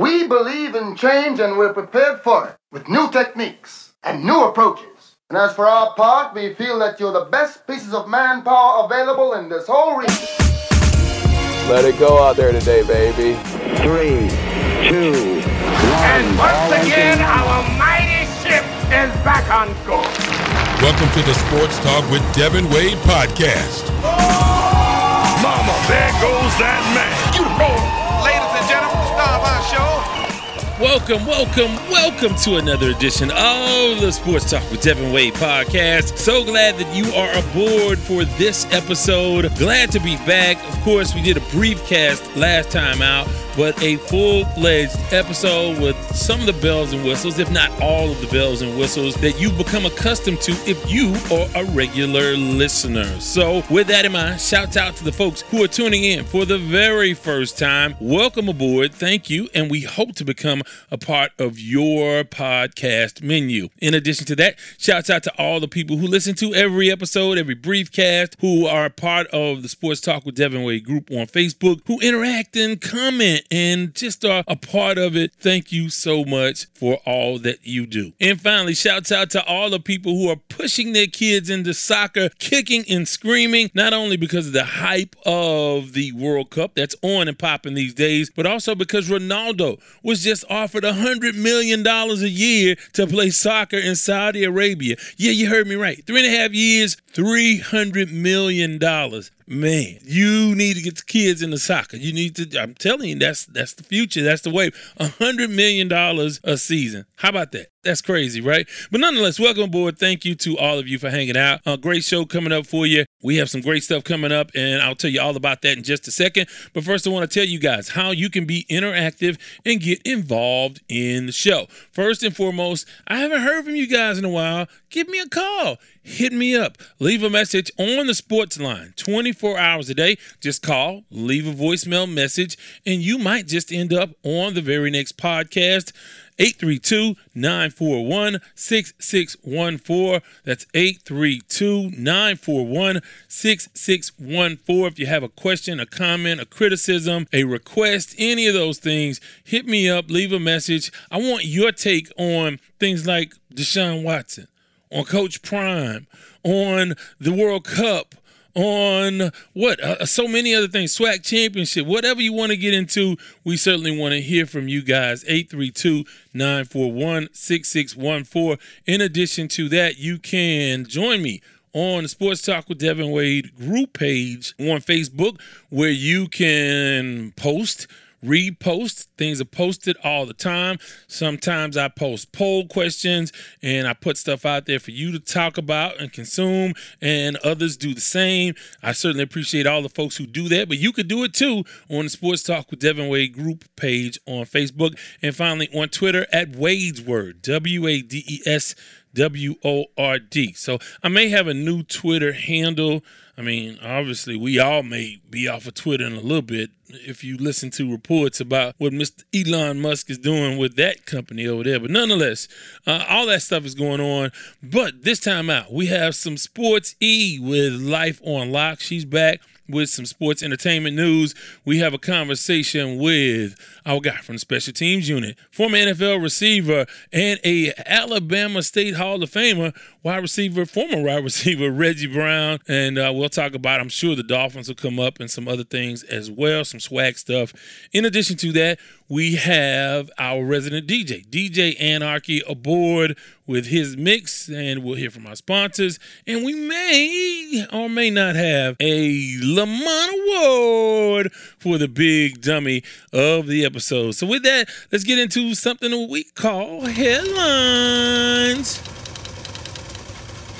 We believe in change and we're prepared for it with new techniques and new approaches. And as for our part, we feel that you're the best pieces of manpower available in this whole region. Let it go out there today, baby. Three, two, one. And once again, our mighty ship is back on course. Welcome to the Sports Talk with Devin Wade podcast. Oh, Mama, there goes that man. You the show. Welcome, welcome, welcome to another edition of the Sports Talk with Devin Wade podcast. So glad that you are aboard for this episode. Glad to be back. Of course, we did a brief cast last time out, but a full fledged episode with some of the bells and whistles, if not all of the bells and whistles, that you've become accustomed to if you are a regular listener. So, with that in mind, shout out to the folks who are tuning in for the very first time. Welcome aboard. Thank you. And we hope to become a part of your podcast menu. In addition to that, shouts out to all the people who listen to every episode, every briefcast, who are part of the Sports Talk with Devin Wade group on Facebook, who interact and comment and just are a part of it. Thank you so much for all that you do. And finally, shouts out to all the people who are pushing their kids into soccer, kicking and screaming, not only because of the hype of the World Cup that's on and popping these days, but also because Ronaldo was just offered a hundred million dollars a year to play soccer in Saudi Arabia. Yeah, you heard me right. Three and a half years, three hundred million dollars. Man, you need to get the kids into soccer. You need to. I'm telling you, that's that's the future. That's the way. A hundred million dollars a season. How about that? That's crazy, right? But nonetheless, welcome aboard. Thank you to all of you for hanging out. A great show coming up for you. We have some great stuff coming up, and I'll tell you all about that in just a second. But first, I want to tell you guys how you can be interactive and get involved in the show. First and foremost, I haven't heard from you guys in a while. Give me a call. Hit me up. Leave a message on the sports line 24 hours a day. Just call, leave a voicemail message, and you might just end up on the very next podcast. 832 941 6614. That's 832 941 6614. If you have a question, a comment, a criticism, a request, any of those things, hit me up, leave a message. I want your take on things like Deshaun Watson, on Coach Prime, on the World Cup on what uh, so many other things SWAC championship whatever you want to get into we certainly want to hear from you guys. 832-941-6614 in addition to that you can join me on the Sports Talk with Devin Wade group page on Facebook where you can post repost. Things are posted all the time. Sometimes I post poll questions and I put stuff out there for you to talk about and consume, and others do the same. I certainly appreciate all the folks who do that, but you could do it too on the Sports Talk with Devin Wade group page on Facebook. And finally on Twitter at Wade's Word, W A D E S W O R D. So I may have a new Twitter handle. I mean, obviously, we all may be off of Twitter in a little bit if you listen to reports about what Mr. Elon Musk is doing with that company over there. But nonetheless, uh, all that stuff is going on. But this time out, we have some Sports E with Life on Lock. She's back with some sports entertainment news. We have a conversation with our guy from the special teams unit, former NFL receiver and a Alabama State Hall of Famer, wide receiver, former wide receiver Reggie Brown, and uh, we'll talk about. I'm sure the Dolphins will come up and some other things as well, some swag stuff. In addition to that, we have our resident DJ, DJ Anarchy, aboard with his mix, and we'll hear from our sponsors. And we may or may not have a Lamont Award for the big dummy of the episode. So, with that, let's get into something we call headlines.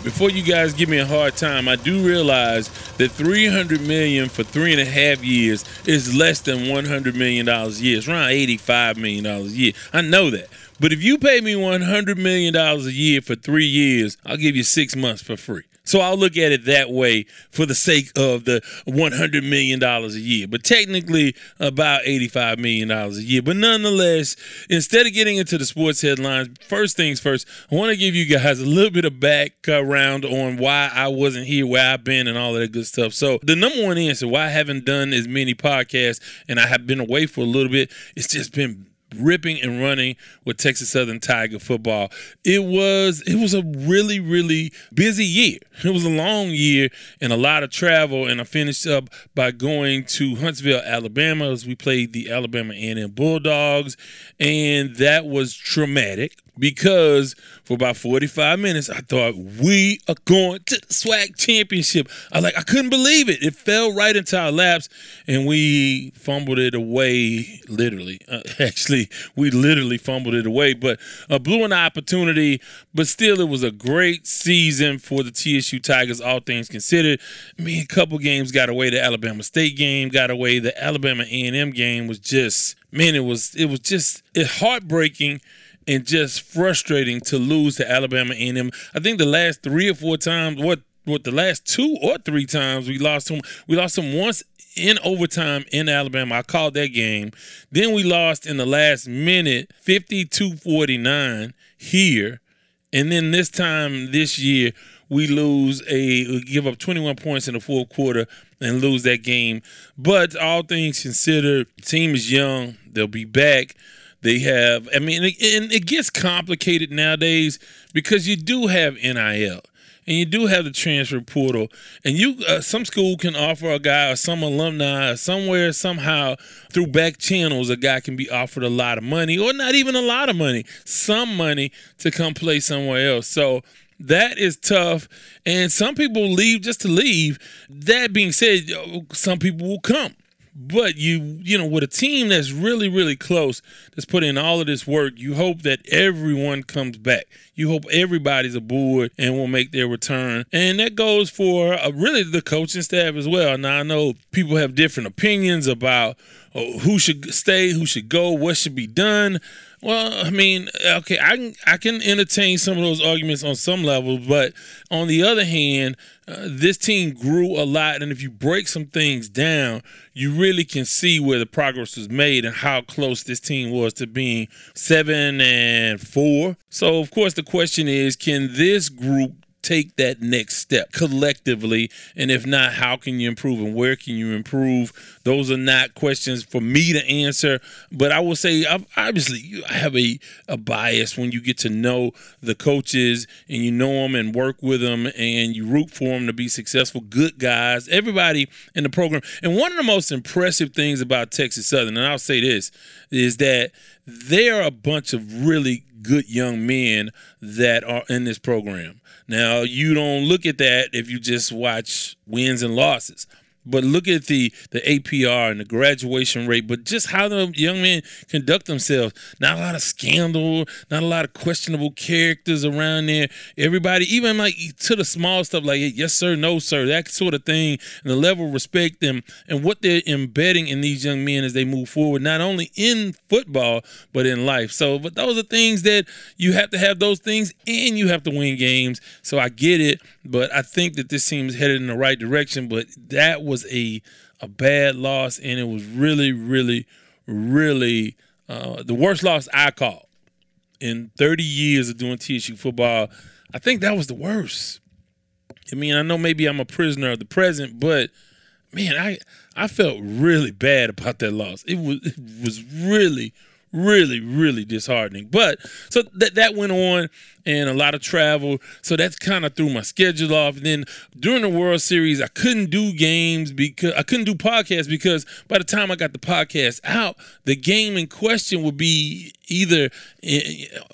Before you guys give me a hard time, I do realize that 300 million for three and a half years is less than 100 million dollars a year. It's around 85 million dollars a year. I know that. But if you pay me 100 million dollars a year for three years, I'll give you six months for free. So I'll look at it that way for the sake of the $100 million a year, but technically about $85 million a year. But nonetheless, instead of getting into the sports headlines, first things first, I want to give you guys a little bit of background on why I wasn't here, where I've been, and all of that good stuff. So the number one answer why I haven't done as many podcasts and I have been away for a little bit, it's just been ripping and running with Texas Southern Tiger football. It was it was a really really busy year. It was a long year and a lot of travel. And I finished up by going to Huntsville, Alabama, as we played the Alabama A&M Bulldogs, and that was traumatic because for about 45 minutes I thought we are going to the SWAC championship. I like I couldn't believe it. It fell right into our laps and we fumbled it away literally. Uh, actually, we literally fumbled it away, but uh, blew an opportunity, but still it was a great season for the TSU Tigers all things considered. I mean, a couple games got away the Alabama State game, got away the Alabama A&M game was just man, it was it was just it heartbreaking and just frustrating to lose to Alabama A&M. I think the last three or four times, what what the last two or three times we lost them, we lost them once in overtime in Alabama. I called that game. Then we lost in the last minute, 52-49 here. And then this time this year, we lose a give up 21 points in the fourth quarter and lose that game. But all things considered, team is young. They'll be back. They have, I mean, and it gets complicated nowadays because you do have NIL and you do have the transfer portal, and you uh, some school can offer a guy or some alumni or somewhere somehow through back channels a guy can be offered a lot of money or not even a lot of money, some money to come play somewhere else. So that is tough, and some people leave just to leave. That being said, some people will come. But you, you know, with a team that's really, really close, that's put in all of this work, you hope that everyone comes back. You hope everybody's aboard and will make their return. And that goes for uh, really the coaching staff as well. Now, I know people have different opinions about uh, who should stay, who should go, what should be done. Well, I mean, okay, I can I can entertain some of those arguments on some level, but on the other hand, uh, this team grew a lot, and if you break some things down, you really can see where the progress was made and how close this team was to being seven and four. So, of course, the question is, can this group take that next step collectively? And if not, how can you improve and where can you improve? Those are not questions for me to answer. But I will say, obviously, I have a, a bias when you get to know the coaches and you know them and work with them and you root for them to be successful, good guys, everybody in the program. And one of the most impressive things about Texas Southern, and I'll say this, is that they're a bunch of really good young men that are in this program. Now, you don't look at that if you just watch wins and losses. But look at the the APR and the graduation rate, but just how the young men conduct themselves. Not a lot of scandal, not a lot of questionable characters around there. Everybody, even like to the small stuff like yes sir, no sir, that sort of thing, and the level of respect them and what they're embedding in these young men as they move forward, not only in football but in life. So, but those are things that you have to have those things, and you have to win games. So I get it, but I think that this team is headed in the right direction. But that was a a bad loss, and it was really, really, really uh, the worst loss I called in 30 years of doing TSU football. I think that was the worst. I mean, I know maybe I'm a prisoner of the present, but man, I I felt really bad about that loss. It was it was really, really, really disheartening. But so that that went on and a lot of travel. So that's kind of threw my schedule off. And then during the World Series, I couldn't do games because I couldn't do podcasts because by the time I got the podcast out, the game in question would be either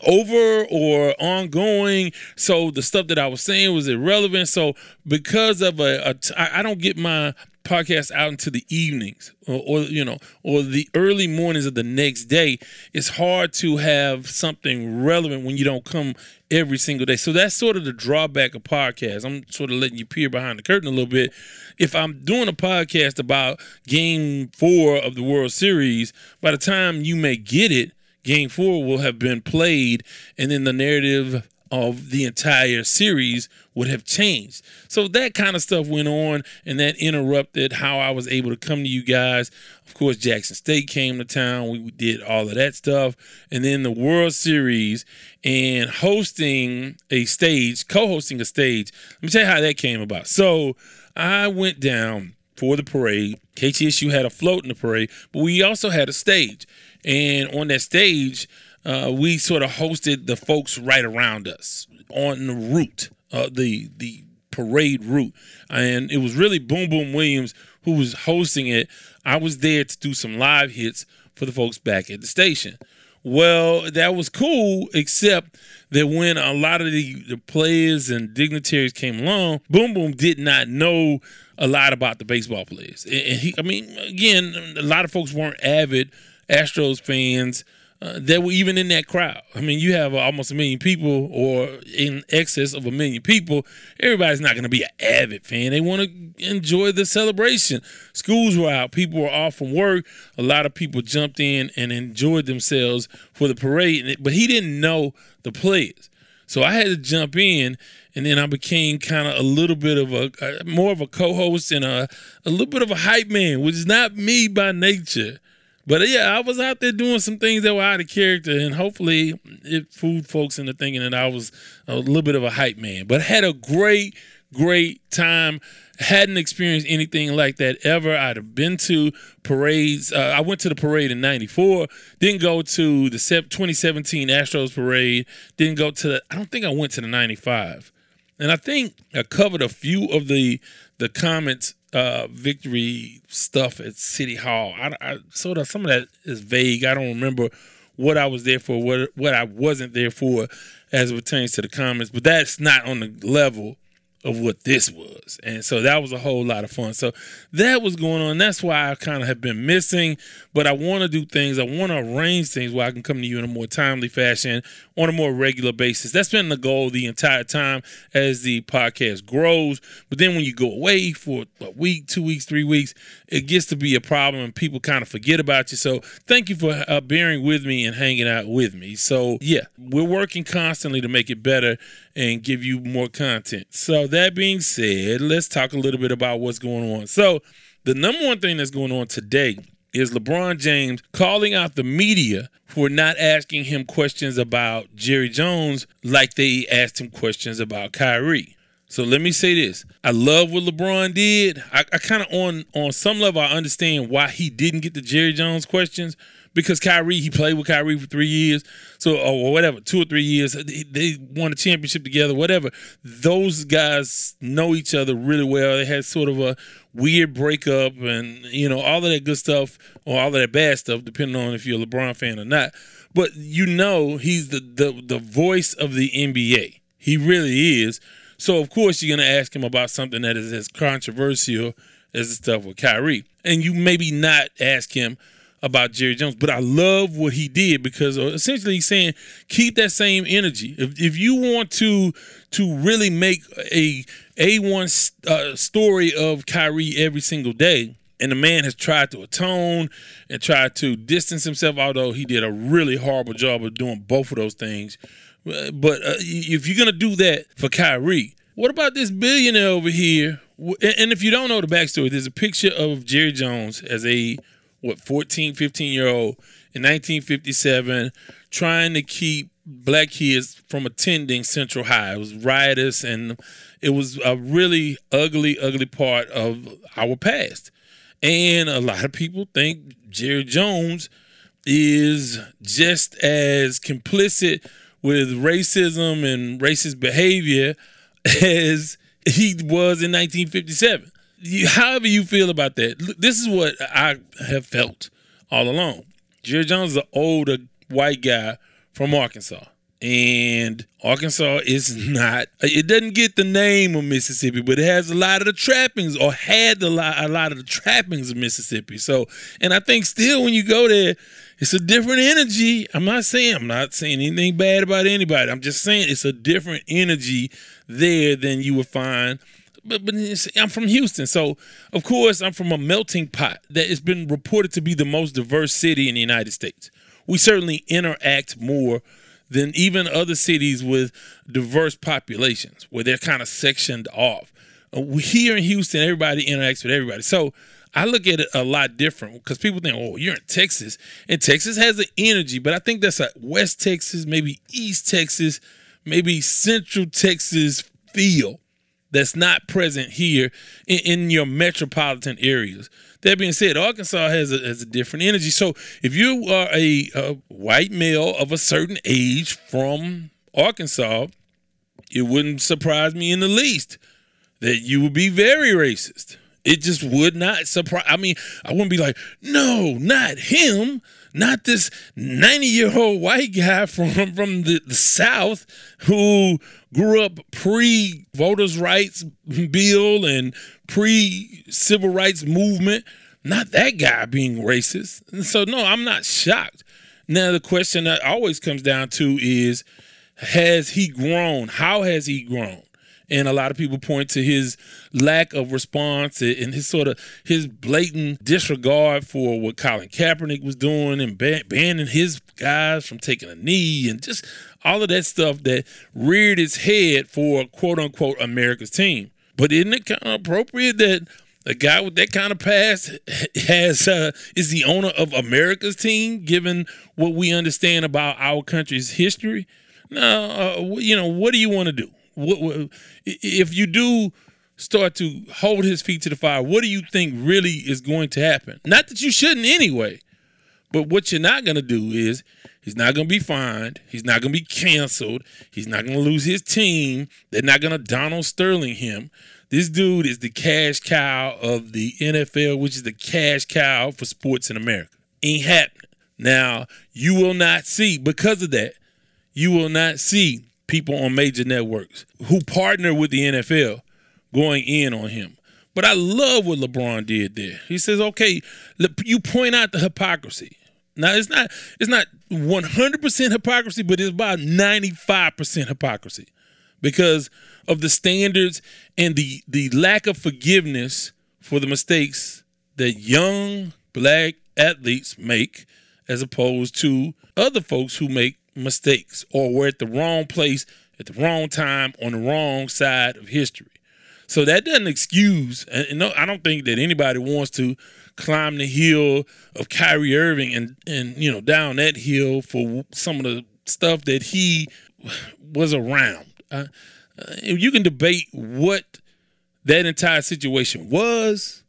over or ongoing. So the stuff that I was saying was irrelevant. So because of a, a I don't get my podcast out into the evenings or, or, you know or the early mornings of the next day it's hard to have something relevant when you don't come every single day. So that's sort of the drawback of podcasts. I'm sort of letting you peer behind the curtain a little bit. If i'm doing a podcast about game four of the world series by the time you may get it game four will have been played and then the narrative of the entire series would have changed. So that kind of stuff went on and that interrupted how I was able to come to you guys. Of course, Jackson State came to town. We did all of that stuff. And then the World Series and hosting a stage, co hosting a stage. Let me tell you how that came about. So I went down for the parade. KTSU had a float in the parade, but we also had a stage. And on that stage, uh, we sort of hosted the folks right around us on the route, uh, the the parade route, and it was really Boom Boom Williams who was hosting it. I was there to do some live hits for the folks back at the station. Well, that was cool, except that when a lot of the, the players and dignitaries came along, Boom Boom did not know a lot about the baseball players. And he, I mean, again, a lot of folks weren't avid Astros fans uh, that were even in that crowd. I mean, you have almost a million people, or in excess of a million people. Everybody's not going to be an avid fan. They want to enjoy the celebration. Schools were out, people were off from work. A lot of people jumped in and enjoyed themselves for the parade. But he didn't know the players, so I had to jump in. And then I became kind of a little bit of a, a more of a co-host and a a little bit of a hype man, which is not me by nature. But yeah, I was out there doing some things that were out of character, and hopefully it fooled folks into thinking that I was a little bit of a hype man. But had a great, great time. Hadn't experienced anything like that ever. I'd have been to parades. Uh, I went to the parade in '94. Didn't go to the 2017 Astros parade. Didn't go to the. I don't think I went to the '95. And I think I covered a few of the the Comets uh, victory stuff at City Hall. I, I some of that is vague. I don't remember what I was there for, what what I wasn't there for, as it pertains to the Comets. But that's not on the level of what this was. And so that was a whole lot of fun. So that was going on. That's why I kind of have been missing, but I want to do things. I want to arrange things where I can come to you in a more timely fashion on a more regular basis. That's been the goal the entire time as the podcast grows. But then when you go away for a week, two weeks, three weeks, it gets to be a problem and people kind of forget about you. So thank you for uh, bearing with me and hanging out with me. So yeah, we're working constantly to make it better and give you more content. So that being said, let's talk a little bit about what's going on. So the number one thing that's going on today is LeBron James calling out the media for not asking him questions about Jerry Jones like they asked him questions about Kyrie. So let me say this. I love what LeBron did. I, I kind of on on some level I understand why he didn't get the Jerry Jones questions because Kyrie, he played with Kyrie for three years, so or whatever, two or three years. They, won a championship together, whatever. Those guys know each other really well. They had sort of a weird breakup, and you know all of that good stuff or all of that bad stuff, depending on if you're a LeBron fan or not. But you know he's the the, the voice of the NBA. He really is. So of course you're gonna ask him about something that is as controversial as the stuff with Kyrie, and you maybe not ask him about Jerry Jones, but I love what he did because uh, essentially he's saying keep that same energy. If if you want to to really make a a one uh, story of Kyrie every single day, and the man has tried to atone and tried to distance himself, although he did a really horrible job of doing both of those things. Uh, but uh, if you're gonna do that for Kyrie, what about this billionaire over here? And if you don't know the backstory, there's a picture of Jerry Jones as a what 14, 15 year old in 1957 trying to keep black kids from attending Central High. It was riotous and it was a really ugly, ugly part of our past. And a lot of people think Jerry Jones is just as complicit with racism and racist behavior as he was in 1957 however you feel about that, this is what I have felt all along. Jerry Jones is an older white guy from Arkansas. And Arkansas is not, it doesn't get the name of Mississippi, but it has a lot of the trappings or had a lot, a lot of the trappings of Mississippi. So, and I think still when you go there, it's a different energy. I'm not saying, I'm not saying anything bad about anybody. I'm just saying it's a different energy there than you would find but, but I'm from Houston, so of course I'm from a melting pot that has been reported to be the most diverse city in the United States. We certainly interact more than even other cities with diverse populations, where they're kind of sectioned off. Uh, here in Houston, everybody interacts with everybody, so I look at it a lot different because people think, "Oh, you're in Texas," and Texas has an energy, but I think that's a West Texas, maybe East Texas, maybe Central Texas feel that's not present here in, in your metropolitan areas. That being said, Arkansas has a, has a different energy. So if you are a, a white male of a certain age from Arkansas, it wouldn't surprise me in the least that you would be very racist. It just would not surprise. I mean, I wouldn't be like, no, not him, not this 90 year old white guy from, from the, the South who grew up pre voters' rights bill and pre civil rights movement. Not that guy being racist. So, no, I'm not shocked. Now, the question that always comes down to is has he grown? How has he grown? and a lot of people point to his lack of response and his sort of his blatant disregard for what Colin Kaepernick was doing and ban- banning his guys from taking a knee and just all of that stuff that reared its head for quote unquote America's team. But isn't it kind of appropriate that a guy with that kind of past has uh, is the owner of America's team, given what we understand about our country's history? Now, uh, you know, what do you want to do? what, what, if you do start to hold his feet to the fire, what do you think really is going to happen? Not that you shouldn't anyway, but what you're not going to do is he's not going to be fined. He's not going to be canceled. He's not going to lose his team. They're not going to Donald Sterling him. This dude is the cash cow of the NFL, which is the cash cow for sports in America. Ain't happening. Now, you will not see, because of that, you will not see people on major networks who partner with the NFL going in on him. But I love what LeBron did there. He says, "Okay, you point out the hypocrisy. Now it's not it's not 100% hypocrisy, but it's about 95% hypocrisy because of the standards and the the lack of forgiveness for the mistakes that young black athletes make as opposed to other folks who make mistakes or we're at the wrong place at the wrong time on the wrong side of history. So that doesn't excuse, and no, I don't think that anybody wants to climb the hill of Kyrie Irving and and you know down that hill for some of the stuff that he was around. Uh, uh, you can debate what that entire situation was,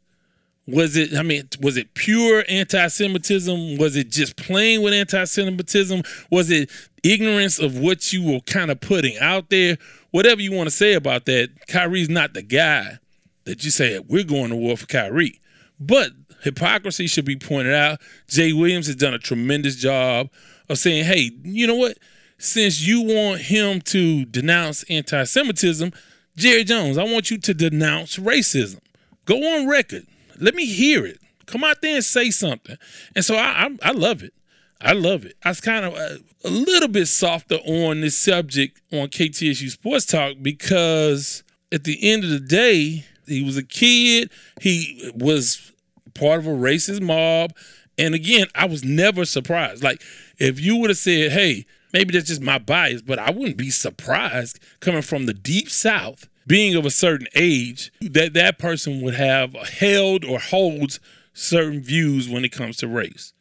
was it i mean was it pure anti-semitism? Was it just playing with anti-semitism? Was it ignorance of what you were kind of putting out there? Whatever you want to say about that Kyrie's not the guy that you say we're going to war for Kyrie. But hypocrisy should be pointed out. Jay Williams has done a tremendous job of saying hey you know what? Since you want him to denounce anti-semitism Jerry Jones I want you to denounce racism. Go on record let me hear it. Come out there and say something. And so I, I, I love it. I love it. I was kind of a, uh, a little bit softer on this subject on KTSU Sports Talk because at the end of the day, he was a kid. He was part of a racist mob. And again, I was never surprised. Like, if you would have said, hey, maybe that's just my bias, but I wouldn't be surprised coming from the deep South being of a certain age, that that person would have held or holds certain views when it comes to race.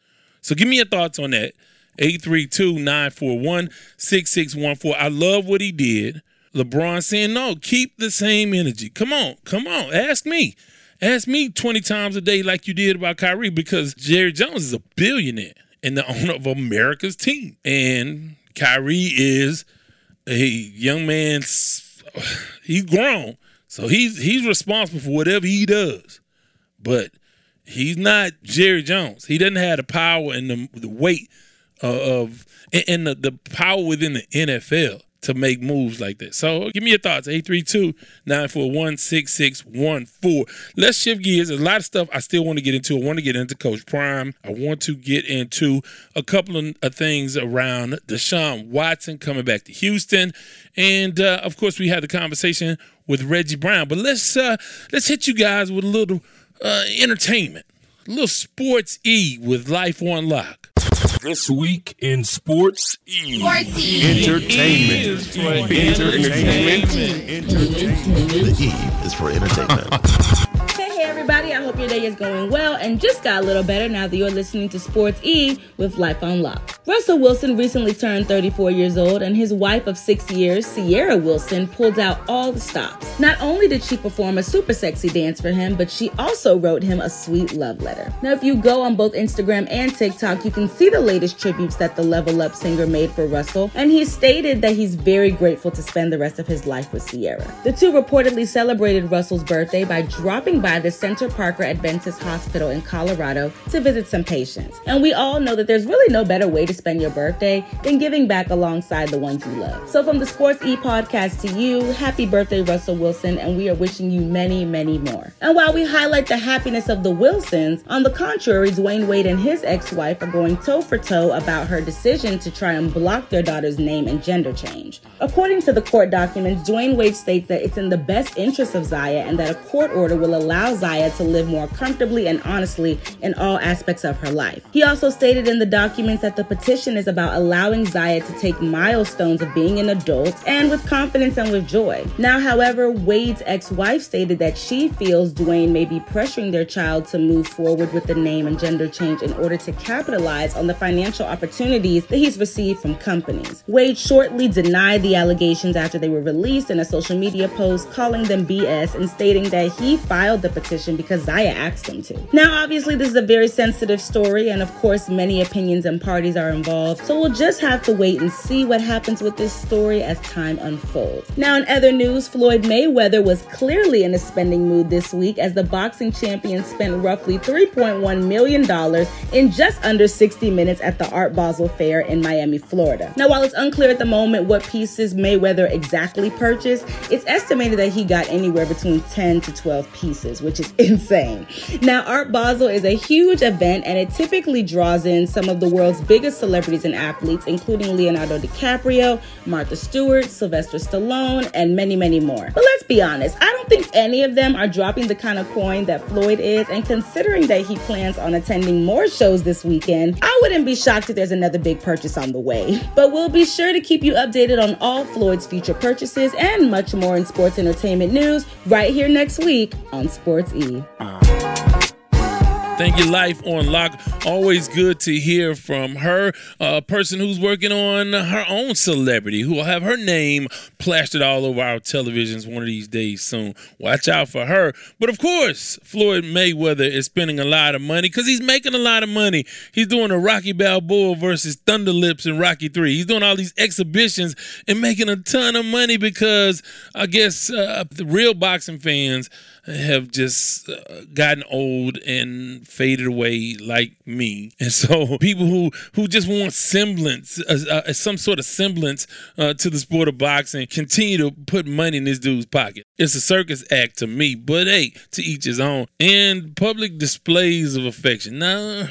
So give me your thoughts on that. 832-941-6614. I love what he did. LeBron saying, no, keep the same energy. Come on, come on. Ask me. Ask me 20 times a day like you did about Kyrie because Jerry Jones is a billionaire and the owner of America's team. And Kyrie is a young man's he's grown, so he's he's responsible for whatever he does. But he's not Jerry Jones. He doesn't have the power and the, the weight uh, of and the, the power within the NFL to make moves like that. So give me your thoughts. 832-941-6614. Let's shift gears. There's a lot of stuff I still want to get into. I want to get into Coach Prime. I want to get into a couple of things around Deshaun Watson coming back to Houston. And uh, of course, we had the conversation with Reggie Brown. But let's uh, let's hit you guys with a little uh, entertainment, a little sports E with Life on Lock. This week in Sports E. Entertainment. Entertainment. The E is for entertainment. everybody. I hope your day is going well and just got a little better now that you're listening to Sports E with Life on Lock. Russell Wilson recently turned 34 years old, and his wife of six years, Ciara Wilson, pulled out all the stops. Not only did she perform a super sexy dance for him, but she also wrote him a sweet love letter. Now, if you go on both Instagram and TikTok, you can see the latest tributes that the Level Up singer made for Russell, and he stated that he's very grateful to spend the rest of his life with Ciara. The two reportedly celebrated Russell's birthday by dropping by the Centura Parker Adventist Hospital in Colorado to visit some patients. And we all know that there's really no better way to spend your birthday than giving back alongside the ones you love. So, from the Sports E podcast to you, happy birthday, Russell Wilson, and we are wishing you many, many more. And while we highlight the happiness of the Wilsons, on the contrary, Dwyane Wade and his ex wife are going toe for toe about her decision to try and block their daughter's name and gender change. According to the court documents, Dwyane Wade states that it's in the best interest of Zaya and that a court order will allow Zaya to live more comfortably and honestly in all aspects of her life. He also stated in the documents that the petition is about allowing Zaya to take milestones of being an adult and with confidence and with joy. Now, however, Wade's ex wife stated that she feels Dwyane may be pressuring their child to move forward with the name and gender change in order to capitalize on the financial opportunities that he's received from companies. Wade shortly denied the allegations after they were released in a social media post, calling them BS and stating that he filed the petition because Zaya asked him to. Now, obviously, this is a very sensitive story, and of course, many opinions and parties are involved, so we'll just have to wait and see what happens with this story as time unfolds. Now, in other news, Floyd Mayweather was clearly in a spending mood this week as the boxing champion spent roughly $3.1 million in just under 60 minutes at the Art Basel Fair in Miami, Florida. Now, while it's unclear at the moment what pieces Mayweather exactly purchased, it's estimated that he got anywhere between 10 to 12 pieces, which is insane. Now, Art Basel is a huge event and it typically draws in some of the world's biggest celebrities and athletes, including Leonardo DiCaprio, Martha Stewart, Sylvester Stallone, and many, many more. But let's be honest, I don't think any of them are dropping the kind of coin that Floyd is, and considering that he plans on attending more shows this weekend, I wouldn't be shocked if there's another big purchase on the way. But we'll be sure to keep you updated on all Floyd's future purchases and much more in sports entertainment news right here next week on Sports E. Thank you, Life on Lock. Always good to hear from her, a person who's working on her own celebrity, who will have her name plastered all over our televisions one of these days soon. Watch out for her. But of course, Floyd Mayweather is spending a lot of money because he's making a lot of money. He's doing a Rocky Balboa versus Thunder Lips in Rocky 3. He's doing all these exhibitions and making a ton of money because I guess uh, the real boxing fans have just uh, gotten old and faded away like me. And so people who who just want semblance uh, uh, some sort of semblance uh, to the sport of boxing continue to put money in this dude's pocket. It's a circus act to me but hey to each his own. And public displays of affection. Now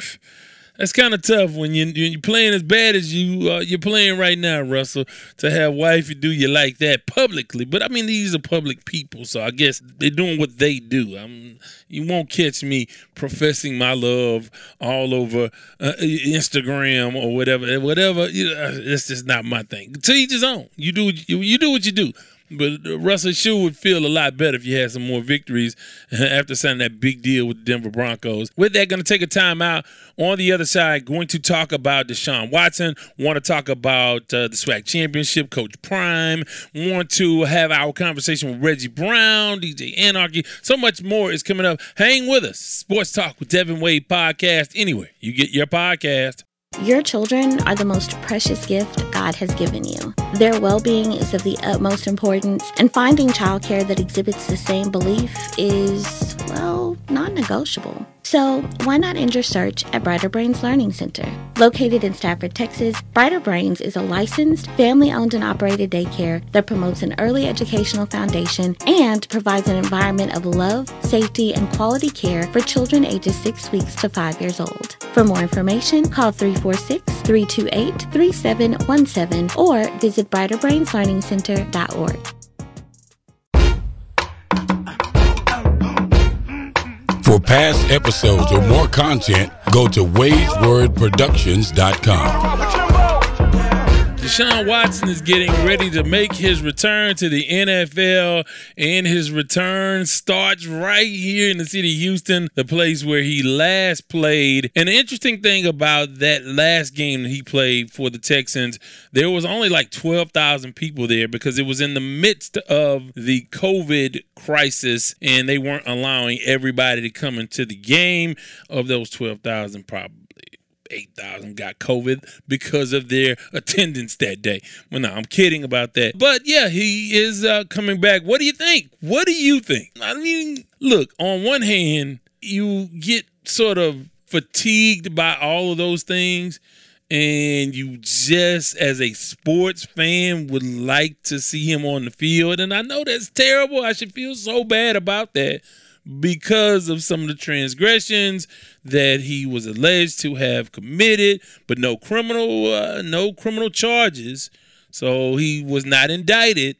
that's kind of tough when you you're playing as bad as you uh, you're playing right now, Russell. To have wifey do you like that publicly, but I mean these are public people, so I guess they're doing what they do. I'm, you won't catch me professing my love all over uh, Instagram or whatever, whatever. You know, it's just not my thing. To each his own. You do you, you do what you do. But Russell Shue would feel a lot better if you had some more victories after signing that big deal with the Denver Broncos. With that, going to take a time out. On the other side, going to talk about Deshaun Watson. Want to talk about uh, the SWAC Championship, Coach Prime. Want to have our conversation with Reggie Brown, DJ Anarchy. So much more is coming up. Hang with us. Sports Talk with Devin Wade podcast. Anywhere you get your podcast. Your children are the most precious gift God has given you. Their well being is of the utmost importance, and finding childcare that exhibits the same belief is, well, non negotiable. So, why not end your search at Brighter Brains Learning Center? Located in Stafford, Texas, Brighter Brains is a licensed, family owned and operated daycare that promotes an early educational foundation and provides an environment of love, safety, and quality care for children ages 6 weeks to 5 years old. For more information, call 346 328 3717 or visit brighterbrainslearningcenter.org. For past episodes or more content, go to wadeswordproductions.com. Deshaun Watson is getting ready to make his return to the NFL, and his return starts right here in the city of Houston, the place where he last played. And the interesting thing about that last game that he played for the Texans, there was only like 12,000 people there because it was in the midst of the COVID crisis, and they weren't allowing everybody to come into the game. Of those 12,000, probably 8,000 got COVID because of their attendance that day. Well, no, I'm kidding about that. But yeah, he is uh, coming back. What do you think? What do you think? I mean, look, on one hand, you get sort of fatigued by all of those things. And you just, as a sports fan, would like to see him on the field. And I know that's terrible. I should feel so bad about that because of some of the transgressions that he was alleged to have committed, but no criminal uh, no criminal charges. So he was not indicted,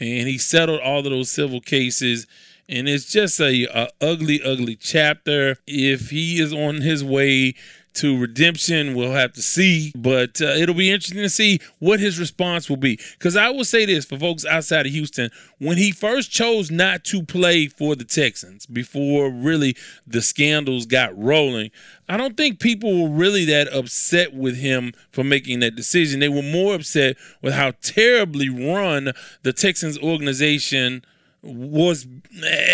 and he settled all of those civil cases. And it's just a, a ugly, ugly chapter. If he is on his way to redemption. We'll have to see, but uh, it'll be interesting to see what his response will be. Because I will say this for folks outside of Houston, when he first chose not to play for the Texans before really the scandals got rolling, I don't think people were really that upset with him for making that decision. They were more upset with how terribly run the Texans organization was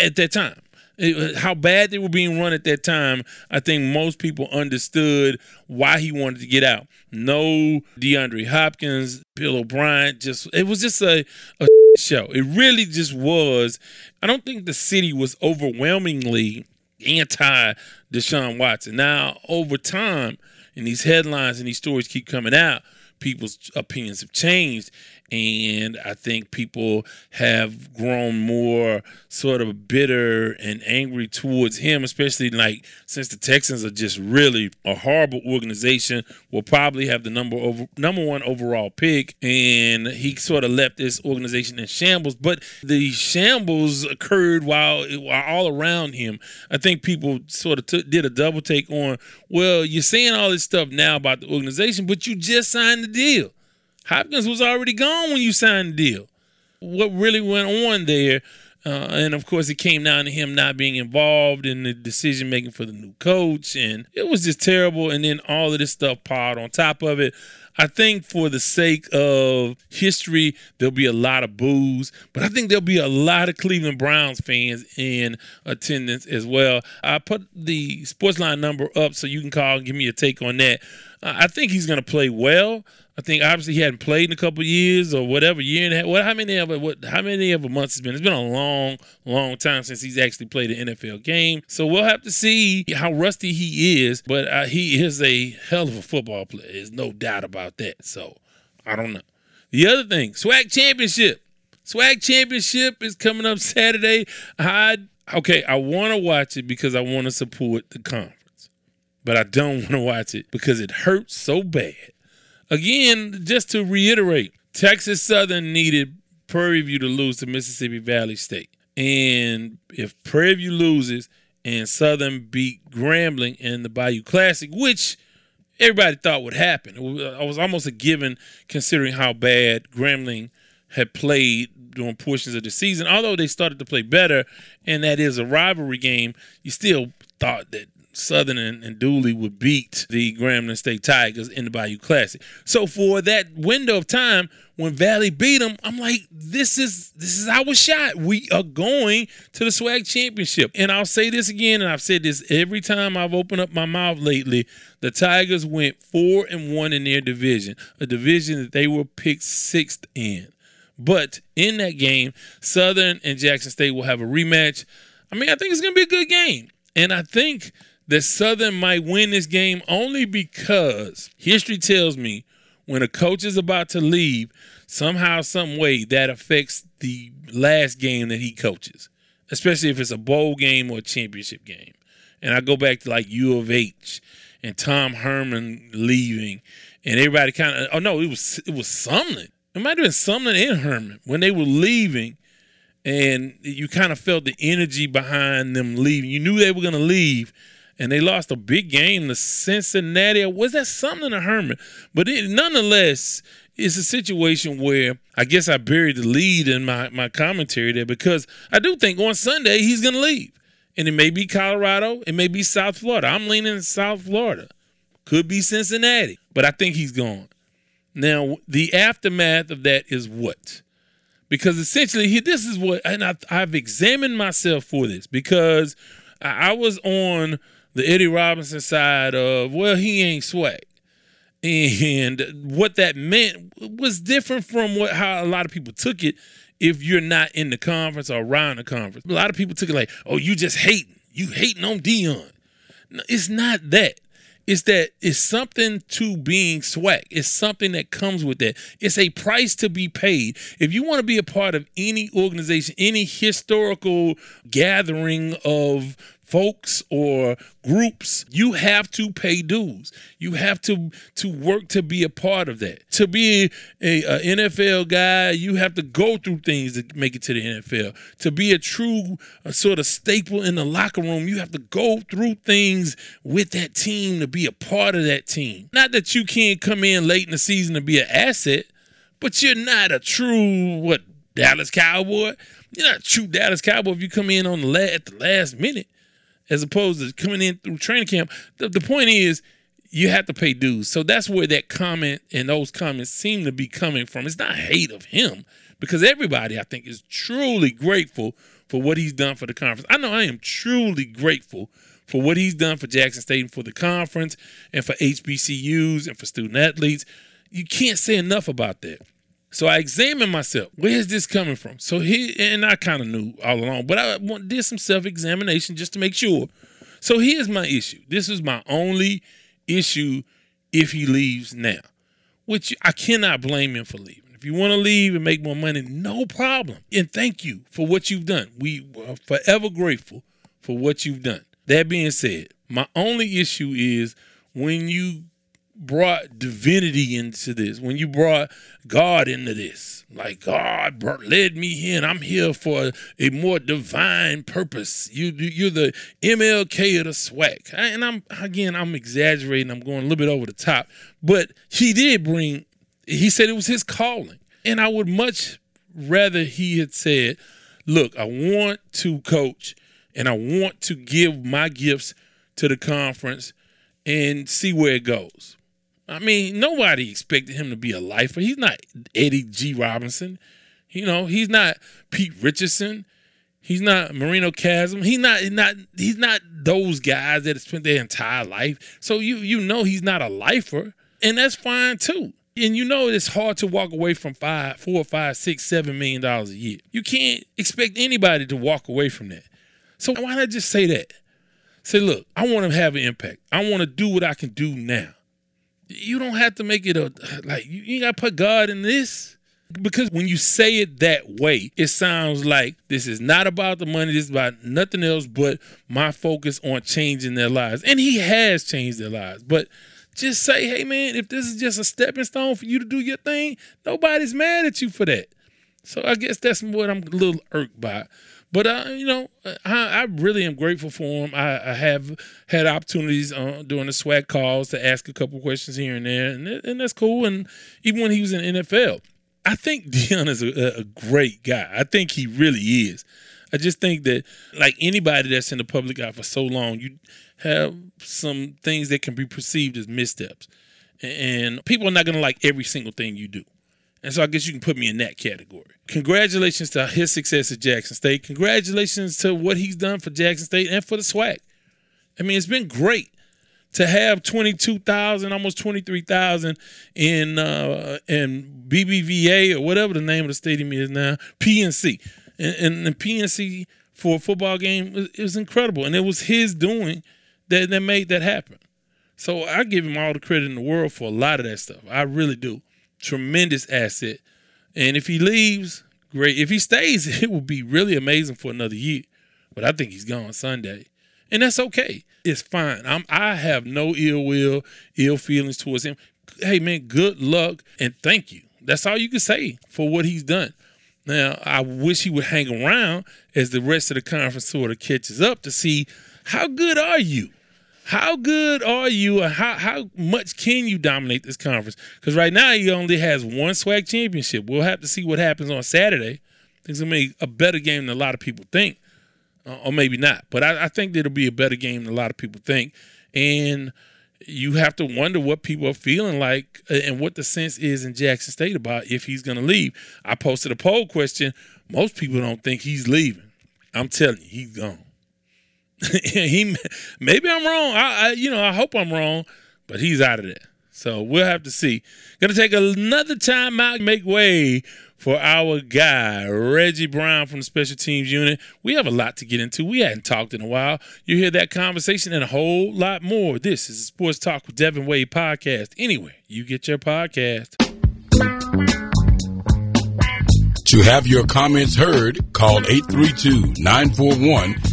at that time it, uh, how bad they were being run at that time, I think most people understood why he wanted to get out. No DeAndre Hopkins, Bill O'Brien, just it was just a, a show. It really just was. I don't think the city was overwhelmingly anti Deshaun Watson. Now, over time, and these headlines and these stories keep coming out, people's opinions have changed and I think people have grown more sort of bitter and angry towards him, especially like since the Texans are just really a horrible organization. Will probably have the number over number one overall pick, and he sort of left this organization in shambles. But the shambles occurred while while all around him. I think people sort of took, did a double take on. Well, you're saying all this stuff now about the organization, but you just signed the deal. Hopkins was already gone when you signed the deal. What really went on there, uh, and of course, it came down to him not being involved in the decision making for the new coach, and it was just terrible. And then all of this stuff piled on top of it. I think for the sake of history, there'll be a lot of boos, but I think there'll be a lot of Cleveland Browns fans in attendance as well. I put the Sportsline number up so you can call and give me a take on that. I think he's going to play well. I think obviously he hadn't played in a couple years or whatever year and a half. What how many of what how many of a months it's been? It's been a long, long time since he's actually played an NFL game. So we'll have to see how rusty he is. But uh, he is a hell of a football player. There's no doubt about that. So I don't know. The other thing, SWAC championship. SWAC championship is coming up Saturday. I okay. I want to watch it because I want to support the conference, but I don't want to watch it because it hurts so bad Again, just to reiterate, Texas Southern needed Prairie View to lose to Mississippi Valley State. And if Prairie View loses and Southern beat Grambling in the Bayou Classic, which everybody thought would happen, it was almost a given considering how bad Grambling had played during portions of the season. Although they started to play better, and that is a rivalry game, you still thought that Southern and, and Dooley would beat the Grambling State Tigers in the Bayou Classic. So for that window of time when Valley beat them, I'm like, this is this is our shot. We are going to the SWAC championship. And I'll say this again, and I've said this every time I've opened up my mouth lately. The Tigers went four and one in their division, a division that they were picked sixth in. But in that game, Southern and Jackson State will have a rematch. I mean, I think it's going to be a good game. And I think that Southern might win this game only because history tells me when a coach is about to leave, somehow, some way that affects the last game that he coaches, especially if it's a bowl game or a championship game. And I go back to like U of H and Tom Herman leaving, and everybody kind of oh no, it was it was Sumlin. It might have been Sumlin and Herman when they were leaving, and you kind of felt the energy behind them leaving. You knew they were going to leave and they lost a big game to Cincinnati. Was that something to Herman? But it, nonetheless, it's a situation where I guess I buried the lead in my, my commentary there because I do think on Sunday he's going to leave. And it may be Colorado, it may be South Florida. I'm leaning South Florida. Could be Cincinnati, but I think he's gone. Now, the aftermath of that is what? Because essentially, he, this is what, and I, I've examined myself for this because I, I was on the Eddie Robinson side of, well, he ain't SWAC. And what that meant was different from what how a lot of people took it if you're not in the conference or around the conference. A lot of people took it like, oh, you just hating. You hating on Deion. No, it's not that. It's that it's something to being SWAC. It's something that comes with that. It's a price to be paid. If you want to be a part of any organization, any historical gathering of folks or groups, you have to pay dues. You have to to work to be a part of that. To be a, a, NFL guy, you have to go through things to make it to the NFL. To be a true a sort of staple in the locker room, you have to go through things with that team to be a part of that team. Not that you can't come in late in the season to be an asset, but you're not a true what Dallas Cowboy. You're not a true Dallas Cowboy if you come in on the la- at the last minute as opposed to coming in through training camp. The, the point is, you have to pay dues. So that's where that comment and those comments seem to be coming from. It's not hate of him because everybody, I think, is truly grateful for what he's done for the conference. I know I am truly grateful for what he's done for Jackson State and for the conference and for HBCUs and for student athletes. You can't say enough about that. So I examined myself. Where is this coming from? So he and I kind of knew all along, but I did some self-examination just to make sure. So here's my issue. This is my only issue if he leaves now, which I cannot blame him for leaving. If you want to leave and make more money, no problem. And thank you for what you've done. We are forever grateful for what you've done. That being said, my only issue is when you brought divinity into this, when you brought God into this, like God led me here, and I'm here for a more divine purpose. You you're the MLK of the SWAC, and I'm again I'm exaggerating. I'm going a little bit over the top, but he did bring. He said it was his calling, and I would much rather he had said, "Look, I want to coach, and I want to give my gifts to the conference." and see where it goes. I mean, nobody expected him to be a lifer. He's not Eddie G. Robinson. You know, he's not Pete Richardson. He's not Marino Casem. He's not not he's not those guys that spent their entire life. So you you know he's not a lifer, and that's fine too. And you know it's hard to walk away from five, four, five, six, seven million dollars a year. You can't expect anybody to walk away from that. So why not just say that? Say, look, I want to have an impact. I want to do what I can do now you don't have to make it a like you, got to put God in this because when you say it that way, it sounds like this is not about the money. This is about nothing else but my focus on changing their lives, and He has changed their lives. But just say, hey man, if this is just a stepping stone for you to do your thing, nobody's mad at you for that. So I guess that's what I'm a little irked by. But uh, you know, I, I, really am grateful for him. I, I have had opportunities uh, during the SWAC calls to ask a couple questions here and there, and, and that's cool. And even when he was in NFL, I think Deion is a, a great guy. I think he really is. I just think that, like anybody that's in the public eye for so long, you have some things that can be perceived as missteps, and people are not going to like every single thing you do. And so I guess you can put me in that category. Congratulations to his success at Jackson State. Congratulations to what he's done for Jackson State and for the SWAC. I mean, it's been great to have 22,000, almost 23,000 in uh, in BBVA or whatever the name of the stadium is now, PNC. And, and the PNC for a football game it was incredible. And it was his doing that, that made that happen. So I give him all the credit in the world for a lot of that stuff. I really do tremendous asset. And if he leaves, great. If he stays, it will be really amazing for another year. But I think he's gone Sunday. And that's okay. It's fine. I'm I have no ill will, ill feelings towards him. Hey man, good luck and thank you. That's all you can say for what he's done. Now, I wish he would hang around as the rest of the conference sort of catches up to see how good are you? How good are you, or how how much can you dominate this conference? Because right now he only has one SWAC championship. We'll have to see what happens on Saturday. It's gonna be a better game than a lot of people think, uh, or maybe not. But I, I think it'll be a better game than a lot of people think, and you have to wonder what people are feeling like uh, and what the sense is in Jackson State about if he's going to leave. I posted a poll question. Most people don't think he's leaving. I'm telling you, he's gone. he maybe I'm wrong. I, I you know I hope I'm wrong, but he's out of there. So we'll have to see. Gonna take another time out, make way for our guy, Reggie Brown from the special teams unit. We have a lot to get into. We hadn't talked in a while. You hear that conversation and a whole lot more. This is Sports Talk with Devin Wade podcast. Anyway, you get your podcast. To have your comments heard, call 832 941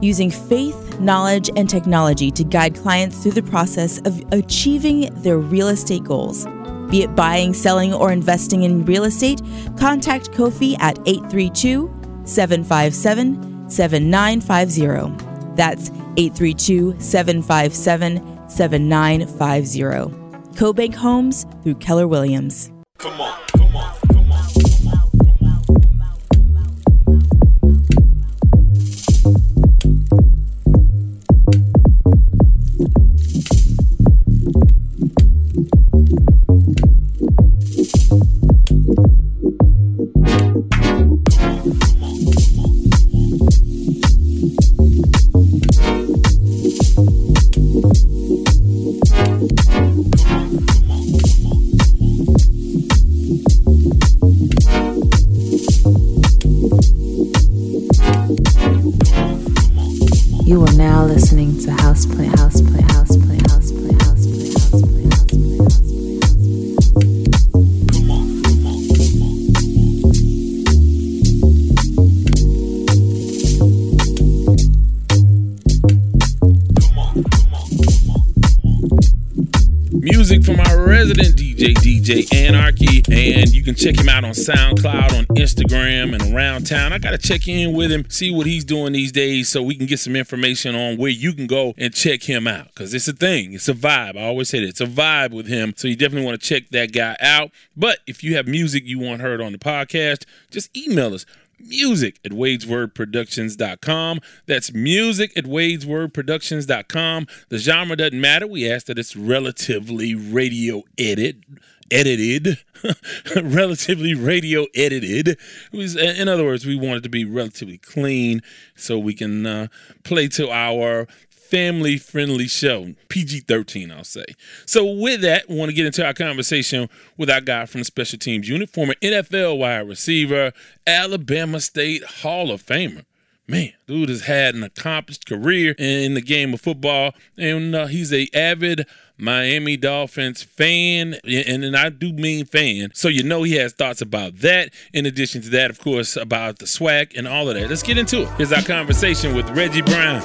using faith, knowledge, and technology to guide clients through the process of achieving their real estate goals. Be it buying, selling, or investing in real estate, contact Kofi at 832 757 7950. That's 832 757 7950. CoBank Homes through Keller Williams. Come on. You are now listening to Houseplay, Houseplay, Houseplay, Houseplay, Houseplay, Houseplay, Houseplay, Houseplay. Music from our resident DJ, DJ Anarchy, and you can check him out on SoundCloud, on Instagram, and around town. I got to check in with him, see what he's doing these days, so we can get some information on where you can go and check him out. Because it's a thing, it's a vibe. I always say that it's a vibe with him, so you definitely want to check that guy out. But if you have music you want heard on the podcast, just email us music at wadeswordproductions.com. That's music at wadeswordproductions.com. The genre doesn't matter. We ask that it's relatively radio edit. Edited, relatively radio edited. It was, in other words, we want it to be relatively clean so we can uh, play to our family friendly show. PG 13, I'll say. So, with that, we want to get into our conversation with our guy from the special teams unit, former NFL wide receiver, Alabama State Hall of Famer. Man, dude has had an accomplished career in the game of football, and uh, he's a avid Miami Dolphins fan, and, and I do mean fan. So you know he has thoughts about that. In addition to that, of course, about the SWAC and all of that. Let's get into it. Here's our conversation with Reggie Brown.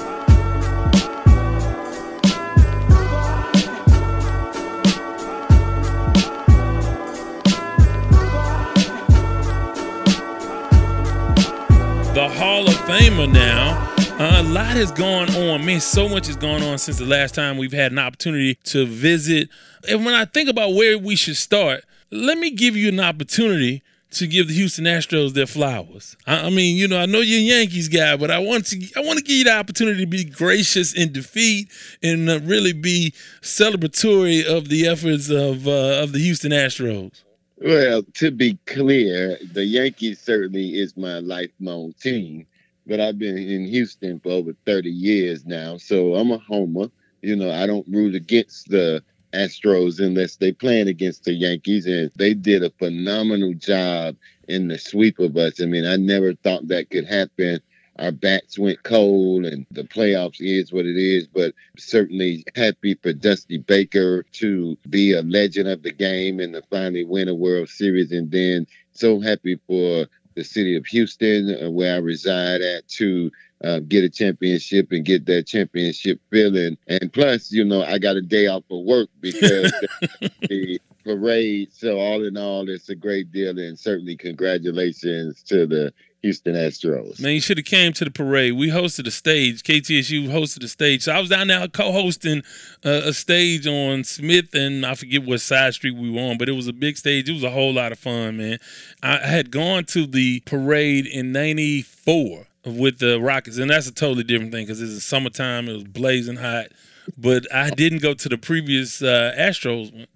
the Hall of Famer now. Uh, a lot has gone on. Man, so much has gone on since the last time we've had an opportunity to visit. And when I think about where we should start, let me give you an opportunity to give the Houston Astros their flowers. I, mean, you know, I know you're a Yankees guy, but I want to I want to give you the opportunity to be gracious in defeat and uh, really be celebratory of the efforts of uh, of the Houston Astros. Well, to be clear, the Yankees certainly is my lifelong team, but I've been in Houston for over 30 years now, so I'm a homer. You know, I don't root against the Astros unless they playing against the Yankees, and they did a phenomenal job in the sweep of us. I mean, I never thought that could happen our bats went cold and the playoffs is what it is. But certainly happy for Dusty Baker to be a legend of the game and to finally win a World Series. And then so happy for the city of Houston, uh, where I reside at, to uh, get a championship and get that championship feeling. And plus, you know, I got a day off of work because the parade. So all in all, it's a great deal, and certainly congratulations to the Houston Astros. Man, you should have came to the parade. We hosted a stage. KTSU hosted a stage. So I was down there co-hosting uh, a stage on Smith and I forget what side street we were on, but it was a big stage. It was a whole lot of fun, man. I had gone to the parade in '94 with the Rockets, and that's a totally different thing because it's the summertime. It was blazing hot, but I didn't go to the previous uh, Astros one.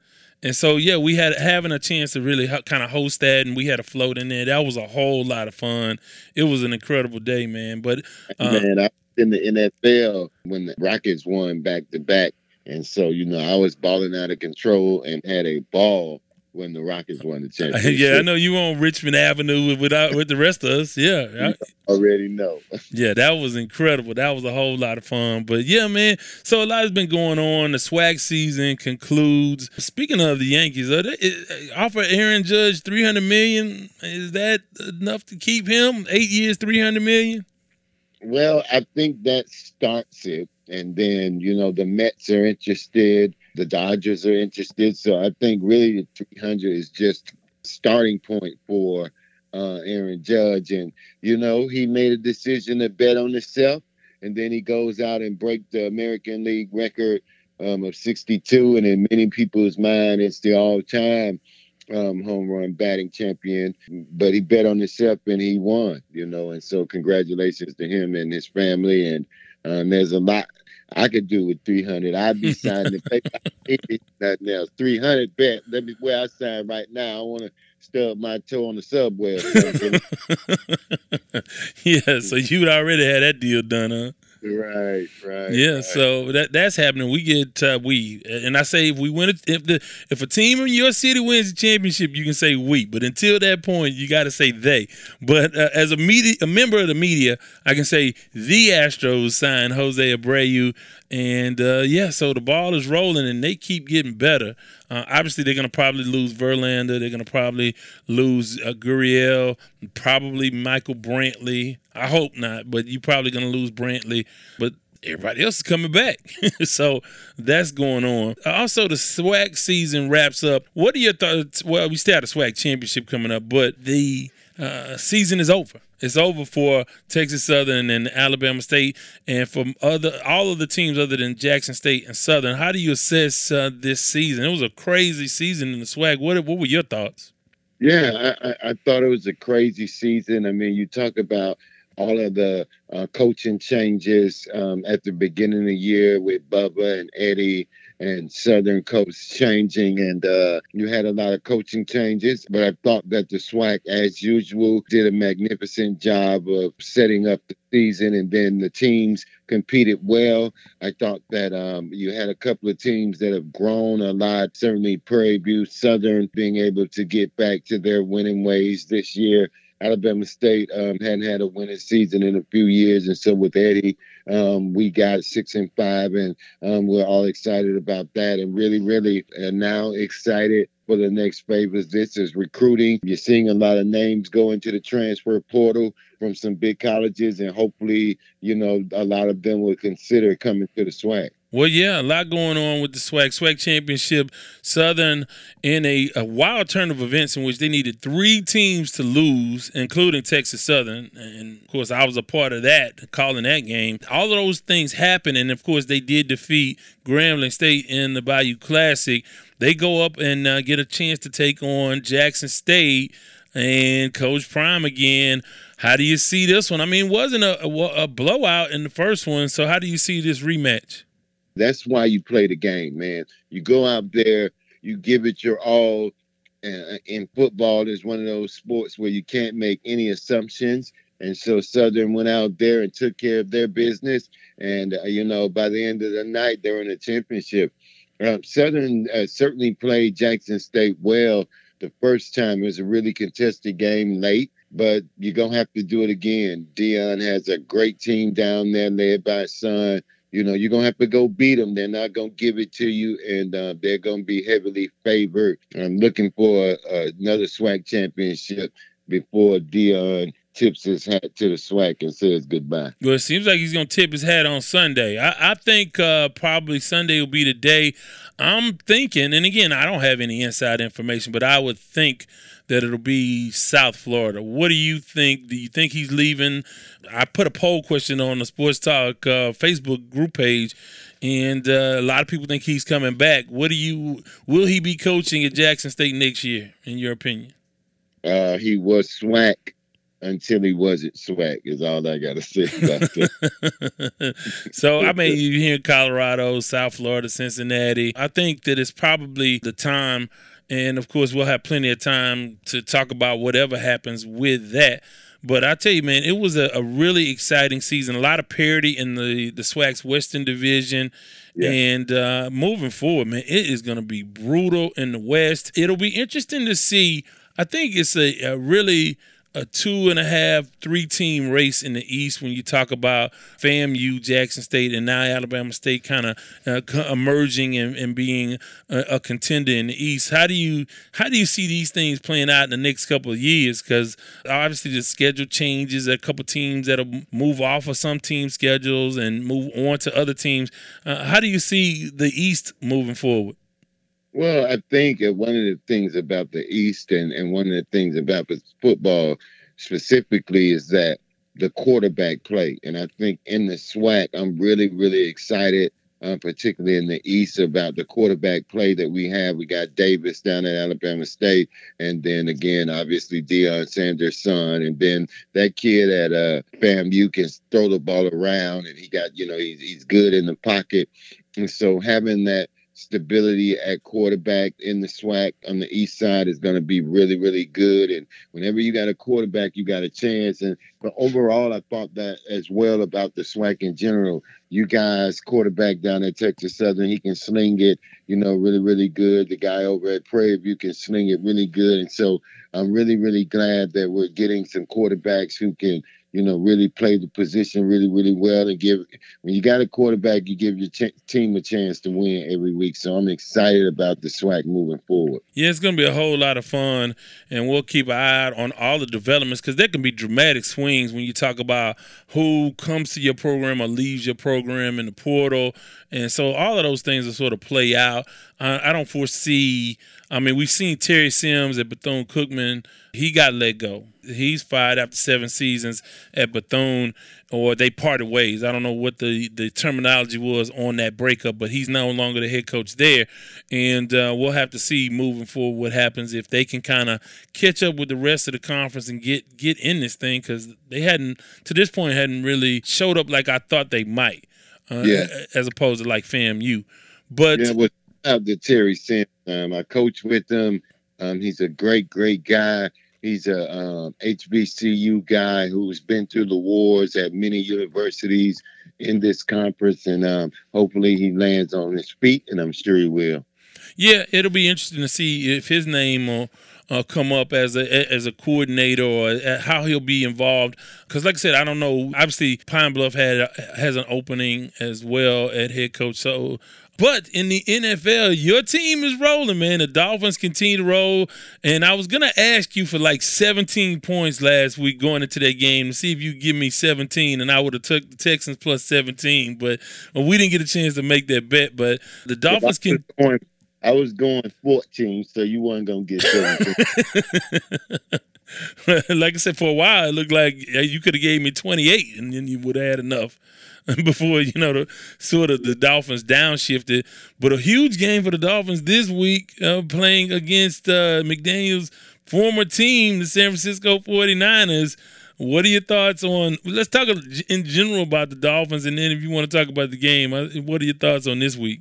And so, yeah, we had having a chance to really kind of host that, and we had a float in there. That was a whole lot of fun. It was an incredible day, man. But uh, man, I in the NFL when the Rockets won back to back, and so you know I was balling out of control and had a ball when the Rockets won the championship. yeah, I know you were on Richmond Avenue with without with the rest of us. Yeah, I already know. yeah, that was incredible. That was a whole lot of fun. But yeah, man. So a lot has been going on. The SWAC season concludes. Speaking of the Yankees, are they, uh, offer Aaron Judge three hundred million. Is that enough to keep him eight years, three hundred million? Well, I think that starts it, and then you know the Mets are interested the Dodgers are interested. So I think really the 300 is just starting point for uh, Aaron Judge. And, you know, he made a decision to bet on himself. And then he goes out and break the American League record um, of 62. And in many people's mind, it's the all time um, home run batting champion. But he bet on himself and he won, you know. And so congratulations to him and his family. And um, there's a lot I could do with 300. I'd be signing the paper. Nothing else. 300 bet. Let me where I sign right now. I want to stub my toe on the subway. yeah, so you'd already had that deal done, huh? Right, right. Yeah, right. so that that's happening. We get uh, we, and I say if we win, it, if the if a team in your city wins the championship, you can say we. But until that point, you got to say they. But uh, as a media, a member of the media, I can say the Astros signed Jose Abreu, and uh, yeah, so the ball is rolling, and they keep getting better. Uh, obviously, they're going to probably lose Verlander. They're going to probably lose uh, Gurriel, probably Michael Brantley. I hope not, but you're probably going to lose Brantley. But everybody else is coming back. so that's going on. Also, the SWAC season wraps up. What are your thoughts? Well, we still have a SWAC championship coming up, but the uh, season is over. It's over for Texas Southern and Alabama State, and for other all of the teams other than Jackson State and Southern. How do you assess uh, this season? It was a crazy season in the SWAC. What what were your thoughts? Yeah, I, I thought it was a crazy season. I mean, you talk about all of the uh, coaching changes um, at the beginning of the year with Bubba and Eddie and Southern coach changing, and uh, you had a lot of coaching changes. But I thought that the SWAC, as usual, did a magnificent job of setting up the season, and then the teams competed well. I thought that um, you had a couple of teams that have grown a lot. Certainly, Prairie View Southern being able to get back to their winning ways this year. Alabama State um, hadn't had a winning season in a few years, and so with Eddie, um, we got six and five, and um, we're all excited about that, and really, really uh, now excited for the next phases. This is recruiting. You're seeing a lot of names go into the transfer portal from some big colleges, and hopefully, you know, a lot of them will consider coming to the SWAC. Well, yeah, a lot going on with the SWAC SWAC Championship, Southern in a, a wild turn of events in which they needed three teams to lose, including Texas Southern. And of course, I was a part of that, calling that game. All of those things happened. And of course, they did defeat Grambling State in the Bayou Classic. They go up and uh, get a chance to take on Jackson State and Coach Prime again. How do you see this one? I mean, wasn't a, a, a blowout in the first one. So, how do you see this rematch? That's why you play the game, man. You go out there, you give it your all. Uh, in football, is one of those sports where you can't make any assumptions. And so Southern went out there and took care of their business. And, uh, you know, by the end of the night, they're in the championship. Uh, Southern uh, certainly played Jackson State well the first time. It was a really contested game late. but you're gonna have to do it again. Deion has a great team down there, led by his son. You know, you're gonna have to go beat them. They're not gonna give it to you, and uh, they're gonna be heavily favored. I'm looking for uh, another SWAC championship before Deion tips his hat to the SWAC and says goodbye. Well, it seems like he's going to tip his hat on Sunday. I, I think uh, probably Sunday will be the day. I'm thinking, and again, I don't have any inside information, but I would think that it'll be South Florida. What do you think? Do you think he's leaving? I put a poll question on the Sports Talk uh, Facebook group page, and uh, a lot of people think he's coming back. What do you? Will he be coaching at Jackson State next year? In your opinion? Uh, he was SWAC until he wasn't swag is all I gotta say about that. so I mean you in Colorado, South Florida, Cincinnati. I think that it's probably the time and of course we'll have plenty of time to talk about whatever happens with that. But I tell you, man, it was a, a really exciting season. A lot of parity in the the SWAC's Western Division. Yeah. And uh, moving forward, man, it is going to be brutal in the West. It'll be interesting to see. I think it's a, a really a two and a half, three team race in the East when you talk about FAMU, Jackson State, and now Alabama State kind of uh, emerging and, and being a, a, contender in the East. How do you how do you see these things playing out in the next couple of years? Because obviously the schedule changes. a couple teams that'll move off of some team schedules and move on to other teams. Uh, how do you see the East moving forward? Well, I think one of the things about the East and, and one of the things about football specifically is that the quarterback play. And I think in the SWAC, I'm really, really excited, uh, particularly in the East, about the quarterback play that we have. We got Davis down at Alabama State, and then again, obviously Deion Sanders' son, and then that kid at uh, FAMU can throw the ball around, and he got, you know, he's, he's good in the pocket. And so having that stability at quarterback in the SWAC on the east side is going to be really, really good. And whenever you got a quarterback, you got a chance. And but overall, I thought that as well about the SWAC in general. You guys, quarterback down at Texas Southern, he can sling it, you know, really, really good. The guy over at Prairie View can sling it really good. And so I'm really, really glad that we're getting some quarterbacks who can you know, really play the position really, really well and give. When you got a quarterback, you give your ch- team a chance to win every week. So I'm excited about the SWAC moving forward. Yeah, it's going to be a whole lot of fun, and we'll keep an eye out on all the developments because there can be dramatic swings when you talk about who comes to your program or leaves your program in the portal, and so all of those things will sort of play out. Uh, I don't foresee. I mean, we've seen Terry Sims at Bethune Cookman. He got let go he's fired after seven seasons at Bethune, or they parted ways. I don't know what the, the terminology was on that breakup, but he's no longer the head coach there. And uh, we'll have to see moving forward what happens if they can kind of catch up with the rest of the conference and get get in this thing because they hadn't to this point hadn't really showed up like I thought they might. Uh, yeah. As opposed to like FAMU. But yeah, without the Terry Sims, um, I coach with him. Um, he's a great, great guy. He's a um, HBCU guy who's been through the wars at many universities in this conference, and um, hopefully he lands on his feet, and I'm sure he will. Yeah, it'll be interesting to see if his name will uh, come up as a as a coordinator or uh, how he'll be involved. Because, like I said, I don't know. Obviously, Pine Bluff had has an opening as well at head coach, so but in the NFL, your team is rolling, man. The Dolphins continue to roll. And I was gonna ask you for like 17 points last week going into that game to see if you give me 17, and I would have took the Texans plus 17. But well, we didn't get a chance to make that bet. But the Dolphins can. Going, I was going 14, so you weren't gonna get 17. like I said, for a while, it looked like you could have gave me 28, and then you would have had enough. before you know the sort of the Dolphins downshifted. But a huge game for the Dolphins this week, uh, playing against uh, McDaniel's former team, the San Francisco 49ers. What are your thoughts on? Let's talk in general about the Dolphins, and then if you want to talk about the game, uh, what are your thoughts on this week?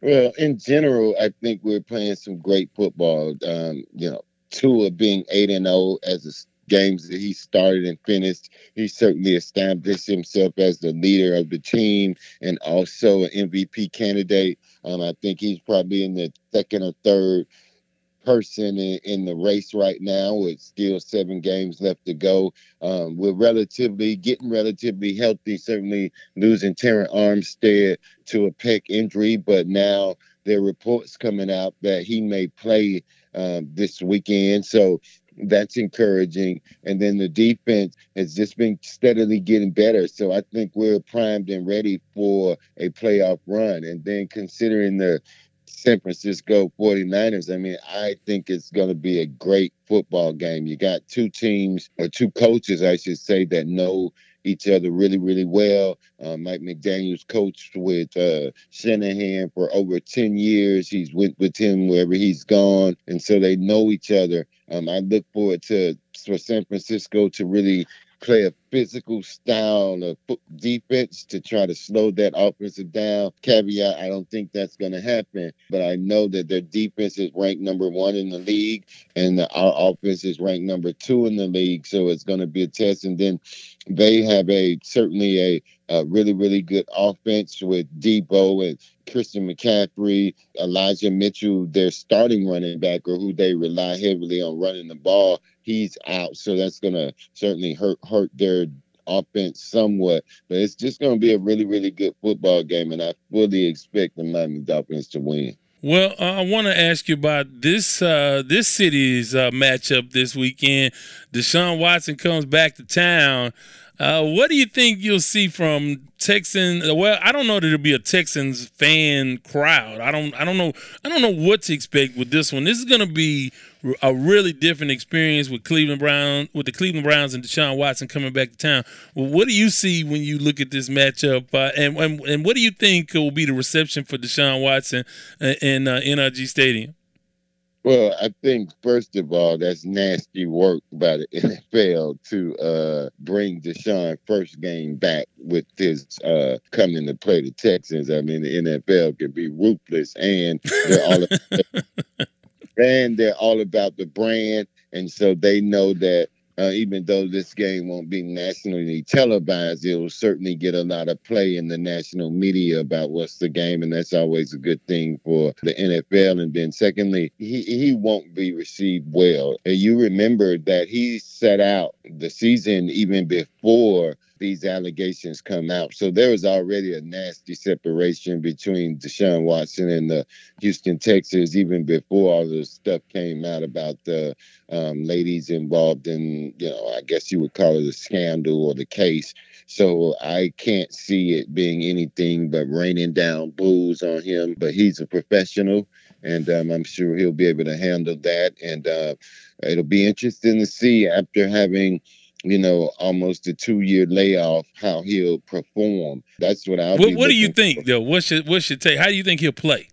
Well, in general, I think we're playing some great football. Um, you know, Tua being eight and zero oh as a games that he started and finished. He certainly established himself as the leader of the team and also an MVP candidate. Um, I think he's probably in the second or third person in, in, the race right now with still seven games left to go. Um, we're relatively getting relatively healthy, certainly losing Terron Armstead to a pec injury, but now there are reports coming out that he may play um, this weekend. So that's encouraging. And then the defense has just been steadily getting better. So I think we're primed and ready for a playoff run. And then considering the San Francisco 49ers, I mean, I think it's going to be a great football game. You got two teams, or two coaches, I should say, that know each other really, really well. Uh, Mike McDaniel's coached with uh, Shanahan for over 10 years. He's went with him wherever he's gone. And so they know each other. Um, I look forward to for San Francisco to really play a physical style of defense to try to slow that offensive down. Caveat, I don't think that's going to happen, but I know that their defense is ranked number one in the league and our offense is ranked number two in the league. So it's going to be a test. And then they have a certainly a, a really, really good offense with Deebo and Christian McCaffrey, Elijah Mitchell, their starting running back, or who they rely heavily on running the ball he's out. So that's going to certainly hurt hurt their offense somewhat. But it's just going to be a really, really good football game, and I fully expect the Miami Dolphins to win. Well, I want to ask you about this uh, this city's uh, matchup this weekend. Deshaun Watson comes back to town. Uh, what do you think you'll see from Texans? Well, I don't know that it'll be a Texans fan crowd. I don't. I don't know. I don't know what to expect with this one. This is going to be a really different experience with Cleveland Brown, with the Cleveland Browns and Deshaun Watson coming back to town. Well, what do you see when you look at this matchup, uh, and, and, and what do you think will be the reception for Deshaun Watson uh, in uh, NRG Stadium? Well, I think first of all, that's nasty work by the NFL to uh, bring Deshaun first game back with his uh, coming to play the Texans. I mean, the NFL can be ruthless, and they're all and they're all about the brand, and so they know that uh, even though this game won't be nationally televised, it will certainly get a lot of play in the national media about what's the game, and that's always a good thing for the NFL. And then, secondly, he, he won't be received well. And you remember that he set out the season even before these allegations come out. So there was already a nasty separation between Deshaun Watson and the Houston Texans even before all the stuff came out about the um, ladies involved in, you know, I guess you would call it a scandal or the case. So I can't see it being anything but raining down boos on him. But he's a professional, and um, I'm sure he'll be able to handle that. And uh, it'll be interesting to see after having you know, almost a two year layoff, how he'll perform. That's what I'll. What, what do you think, for. though? What should what should take? How do you think he'll play?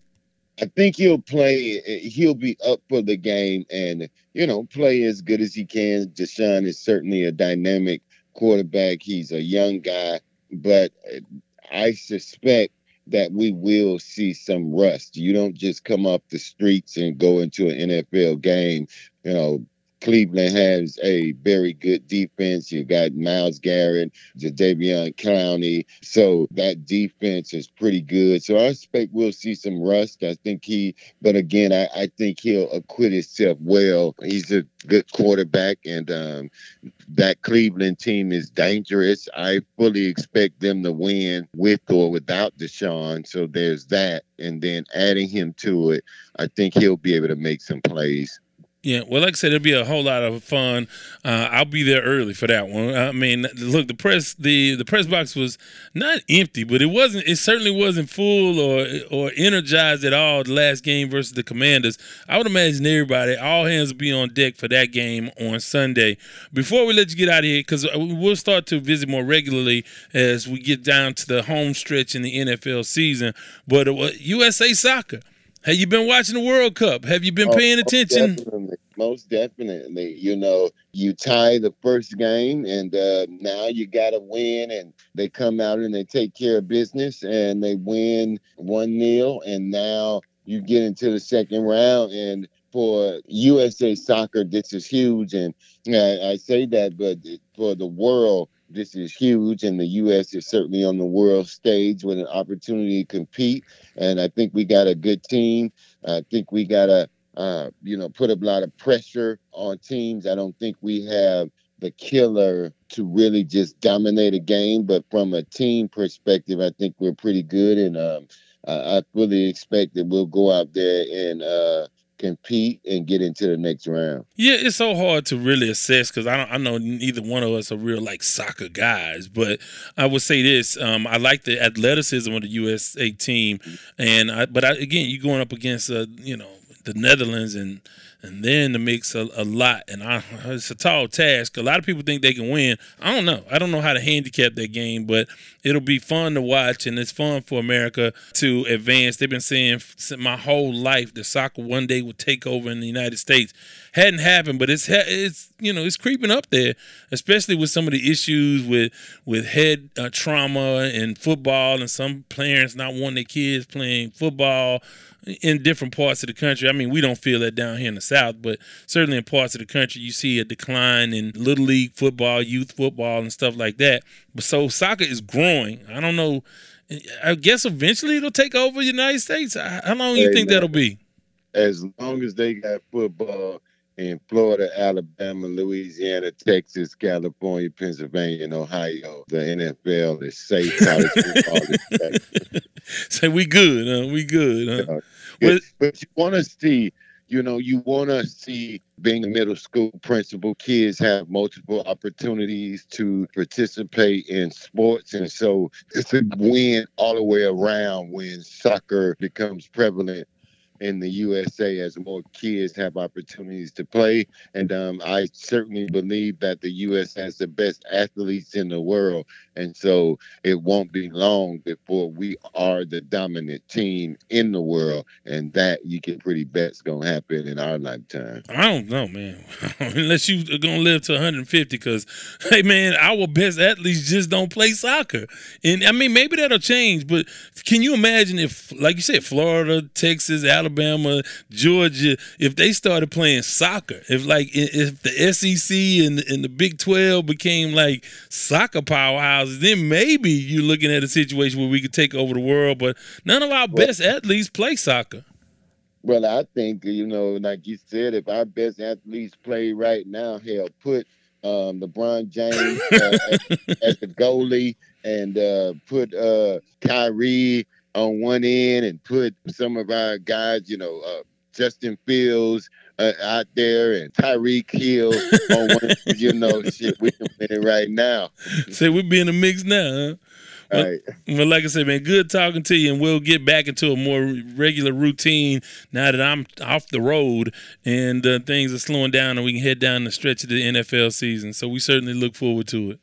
I think he'll play. He'll be up for the game, and you know, play as good as he can. Deshaun is certainly a dynamic quarterback. He's a young guy, but I suspect that we will see some rust. You don't just come off the streets and go into an NFL game, you know, Cleveland has a very good defense. You got Myles Garrett, Jadeveon Clowney. So that defense is pretty good. So I expect we'll see some rust. I think he, but again, I, I think he'll acquit himself well. He's a good quarterback, and um, that Cleveland team is dangerous. I fully expect them to win with or without Deshaun. So there's that. And then adding him to it, I think he'll be able to make some plays. Yeah, well, like I said, it'll be a whole lot of fun. Uh, I'll be there early for that one. I mean, look, the press the the press box was not empty, but it wasn't. It certainly wasn't full or or energized at all. The last game versus the Commanders. I would imagine everybody, all hands will be on deck for that game on Sunday. Before we let you get out of here, because we'll start to visit more regularly as we get down to the home stretch in the NFL season. But uh, USA Soccer have you been watching the World Cup? Have you been oh, paying attention? Definitely. Most definitely. You know, you tie the first game, and uh, now you got to win. And they come out and they take care of business, and they win 1 0. And now you get into the second round. And for USA soccer, this is huge. And I, I say that, but for the world, this is huge, and the U.S. is certainly on the world stage with an opportunity to compete. And I think we got a good team. I think we got a uh, you know, put a lot of pressure on teams. I don't think we have the killer to really just dominate a game. But from a team perspective, I think we're pretty good, and um, I, I fully expect that we'll go out there and uh, compete and get into the next round. Yeah, it's so hard to really assess because I don't. I know neither one of us are real like soccer guys, but I would say this: um, I like the athleticism of the USA team, and I, but I, again, you're going up against uh, you know the Netherlands and and then the mix a, a, lot. And I, it's a tall task. A lot of people think they can win. I don't know. I don't know how to handicap that game, but it'll be fun to watch, and it's fun for America to advance. They've been saying my whole life that soccer one day would take over in the United States. Hadn't happened, but it's it's you know it's creeping up there, especially with some of the issues with with head uh, trauma and football, and some parents not wanting their kids playing football in different parts of the country. I mean, we don't feel that down here in the South, but certainly in parts of the country, you see a decline in little league football, youth football, and stuff like that. But so soccer is growing. I don't know. I guess eventually it'll take over the United States. How long do you think that'll be? As long as they got football in Florida, Alabama, Louisiana, Texas, California, Pennsylvania, and Ohio, the NFL is safe. College football is safe. Say we good, huh? We good, huh? But, but you want to see, you know, you want to see being a middle school principal, kids have multiple opportunities to participate in sports. And so it's a win all the way around when soccer becomes prevalent in the USA as more kids have opportunities to play. And um, I certainly believe that the U.S. has the best athletes in the world. And so it won't be long before we are the dominant team in the world. And that you can pretty bet is going to happen in our lifetime. I don't know, man. Unless you're going to live to 150, because, hey, man, our best athletes just don't play soccer. And I mean, maybe that'll change, but can you imagine if, like you said, Florida, Texas, Alabama, Georgia, if they started playing soccer, if like if the SEC and, and the Big 12 became like soccer powerhouses, then maybe you're looking at a situation where we could take over the world. But none of our well, best athletes play soccer. Well, I think you know, like you said, if our best athletes play right now, hell, put um, LeBron James uh, as, as, the goalie and uh, put uh, Kyrie on one end and put some of our guys, you know, uh, Justin Fields uh, out there and Tyreek Hill on one, you know, shit, we can win it right now. Say we be in the mix now, huh? Well, right. well, like I said, man, good talking to you, and we'll get back into a more regular routine now that I'm off the road and uh, things are slowing down, and we can head down the stretch of the NFL season. So we certainly look forward to it.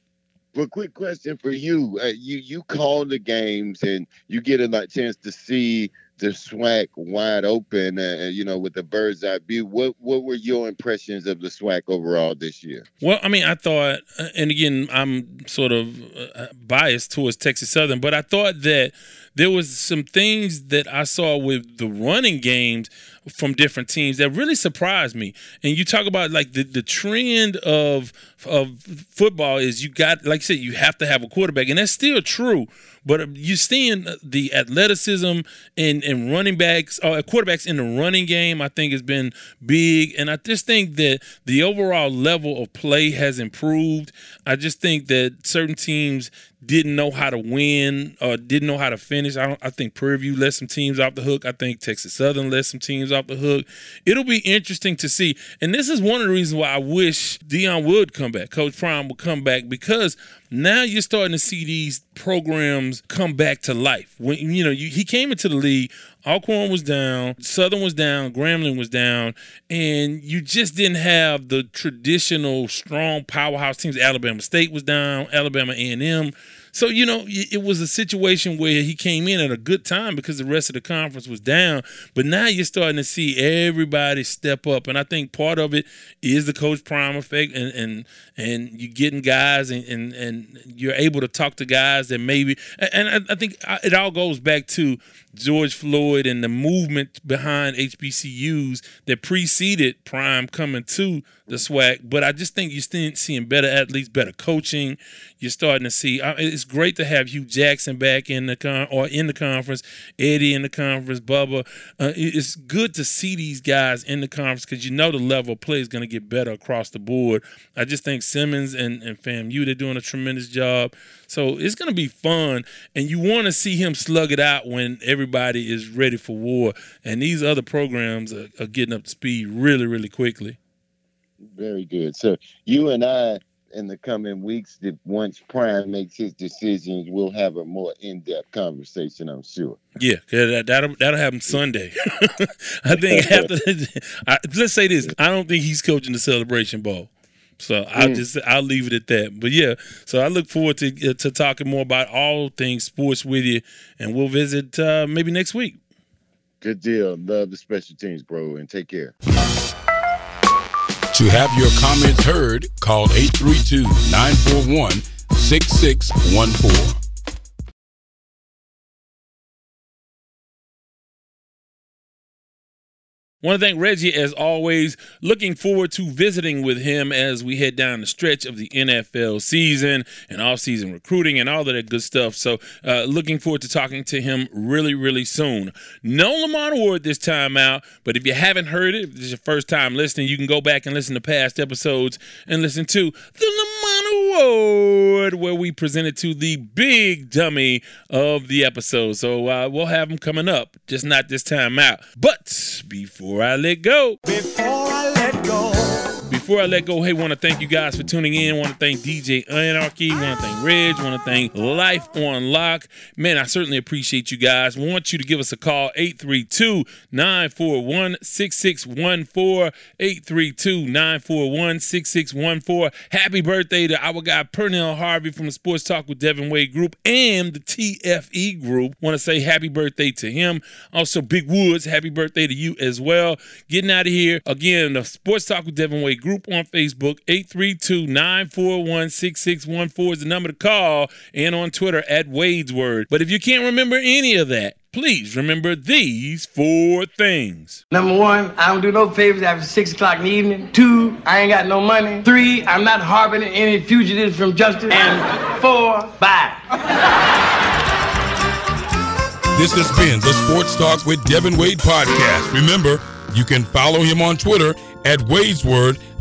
Well, quick question for you: uh, you you call the games, and you get a chance to see the SWAC wide open, uh, you know, with the bird's eye view. What what were your impressions of the SWAC overall this year? Well, I mean, I thought, and again, I'm sort of uh, biased towards Texas Southern, but I thought that there was some things that I saw with the running games from different teams that really surprised me. And you talk about like the, the trend of of football is you got like I said you have to have a quarterback, and that's still true. But you're seeing the athleticism and and running backs, uh, quarterbacks in the running game. I think has been big, and I just think that the overall level of play has improved. I just think that certain teams didn't know how to win or didn't know how to finish. I don't I think Prairie View let some teams off the hook. I think Texas Southern let some teams off the hook. It'll be interesting to see. And this is one of the reasons why I wish Deion would come back. Coach Prime would come back because now you're starting to see these programs come back to life. When you know, you, he came into the league Alcorn was down, Southern was down, Grambling was down, and you just didn't have the traditional strong powerhouse teams. Alabama State was down, Alabama A&M. So, you know, it was a situation where he came in at a good time because the rest of the conference was down. But now you're starting to see everybody step up. And I think part of it is the coach prime effect and and, and you're getting guys and, and, and you're able to talk to guys that maybe and I think it all goes back to George Floyd and the movement behind HBCUs that preceded Prime coming to the SWAC. But I just think you're seeing better athletes, better coaching. You're starting to see. It's great to have Hue Jackson back in the con or in the conference, Eddie in the conference, Bubba. Uh, it's good to see these guys in the conference because you know the level of play is going to get better across the board. I just think Simmons and and FAMU they're doing a tremendous job. So it's going to be fun, and you want to see him slug it out when everybody is ready for war. And these other programs are, are getting up to speed really, really quickly. Very good. So you and I in the coming weeks that once Prime makes his decisions, we'll have a more in-depth conversation. I'm sure. Yeah, that, that'll that'll happen Sunday. I think after I, let's say this, I don't think he's coaching the Celebration Bowl. So I'll mm. just I'll leave it at that. But yeah, so I look forward to uh, to talking more about all things sports with you, and we'll visit uh, maybe next week. Good deal. Love the special teams, bro, and take care. To have your comments heard, call 832 941 6614. Want to thank Reggie as always. Looking forward to visiting with him as we head down the stretch of the NFL season and off-season recruiting and all of that good stuff. So, uh, looking forward to talking to him really, really soon. No Lamont Ward this time out, but if you haven't heard it, if this is your first time listening, you can go back and listen to past episodes and listen to the Lamont Award, where we presented to the big dummy of the episode. So uh, we'll have him coming up, just not this time out. But before before I let go. Before I let. Before I let go, hey, want to thank you guys for tuning in. Want to thank DJ Anarchy. Want to thank Reg. Want to thank Life on Lock. Man, I certainly appreciate you guys. Want you to give us a call 832 941 6614. 832 941 6614. Happy birthday to our guy Pernell Harvey from the Sports Talk with Devin Wade group and the TFE group. Want to say happy birthday to him. Also, Big Woods, happy birthday to you as well. Getting out of here. Again, the Sports Talk with Devin Wade group on Facebook. 832 941 6614 is the number to call, and on Twitter at Wade's Word. But if you can't remember any of that, please remember these four things. Number one, I don't do no favors after six o'clock in the evening. Two, I ain't got no money. Three, I'm not harboring any fugitives from justice. And four, bye. This has been the Sports Talk with Devin Wade podcast. Remember, you can follow him on Twitter at Wade's Word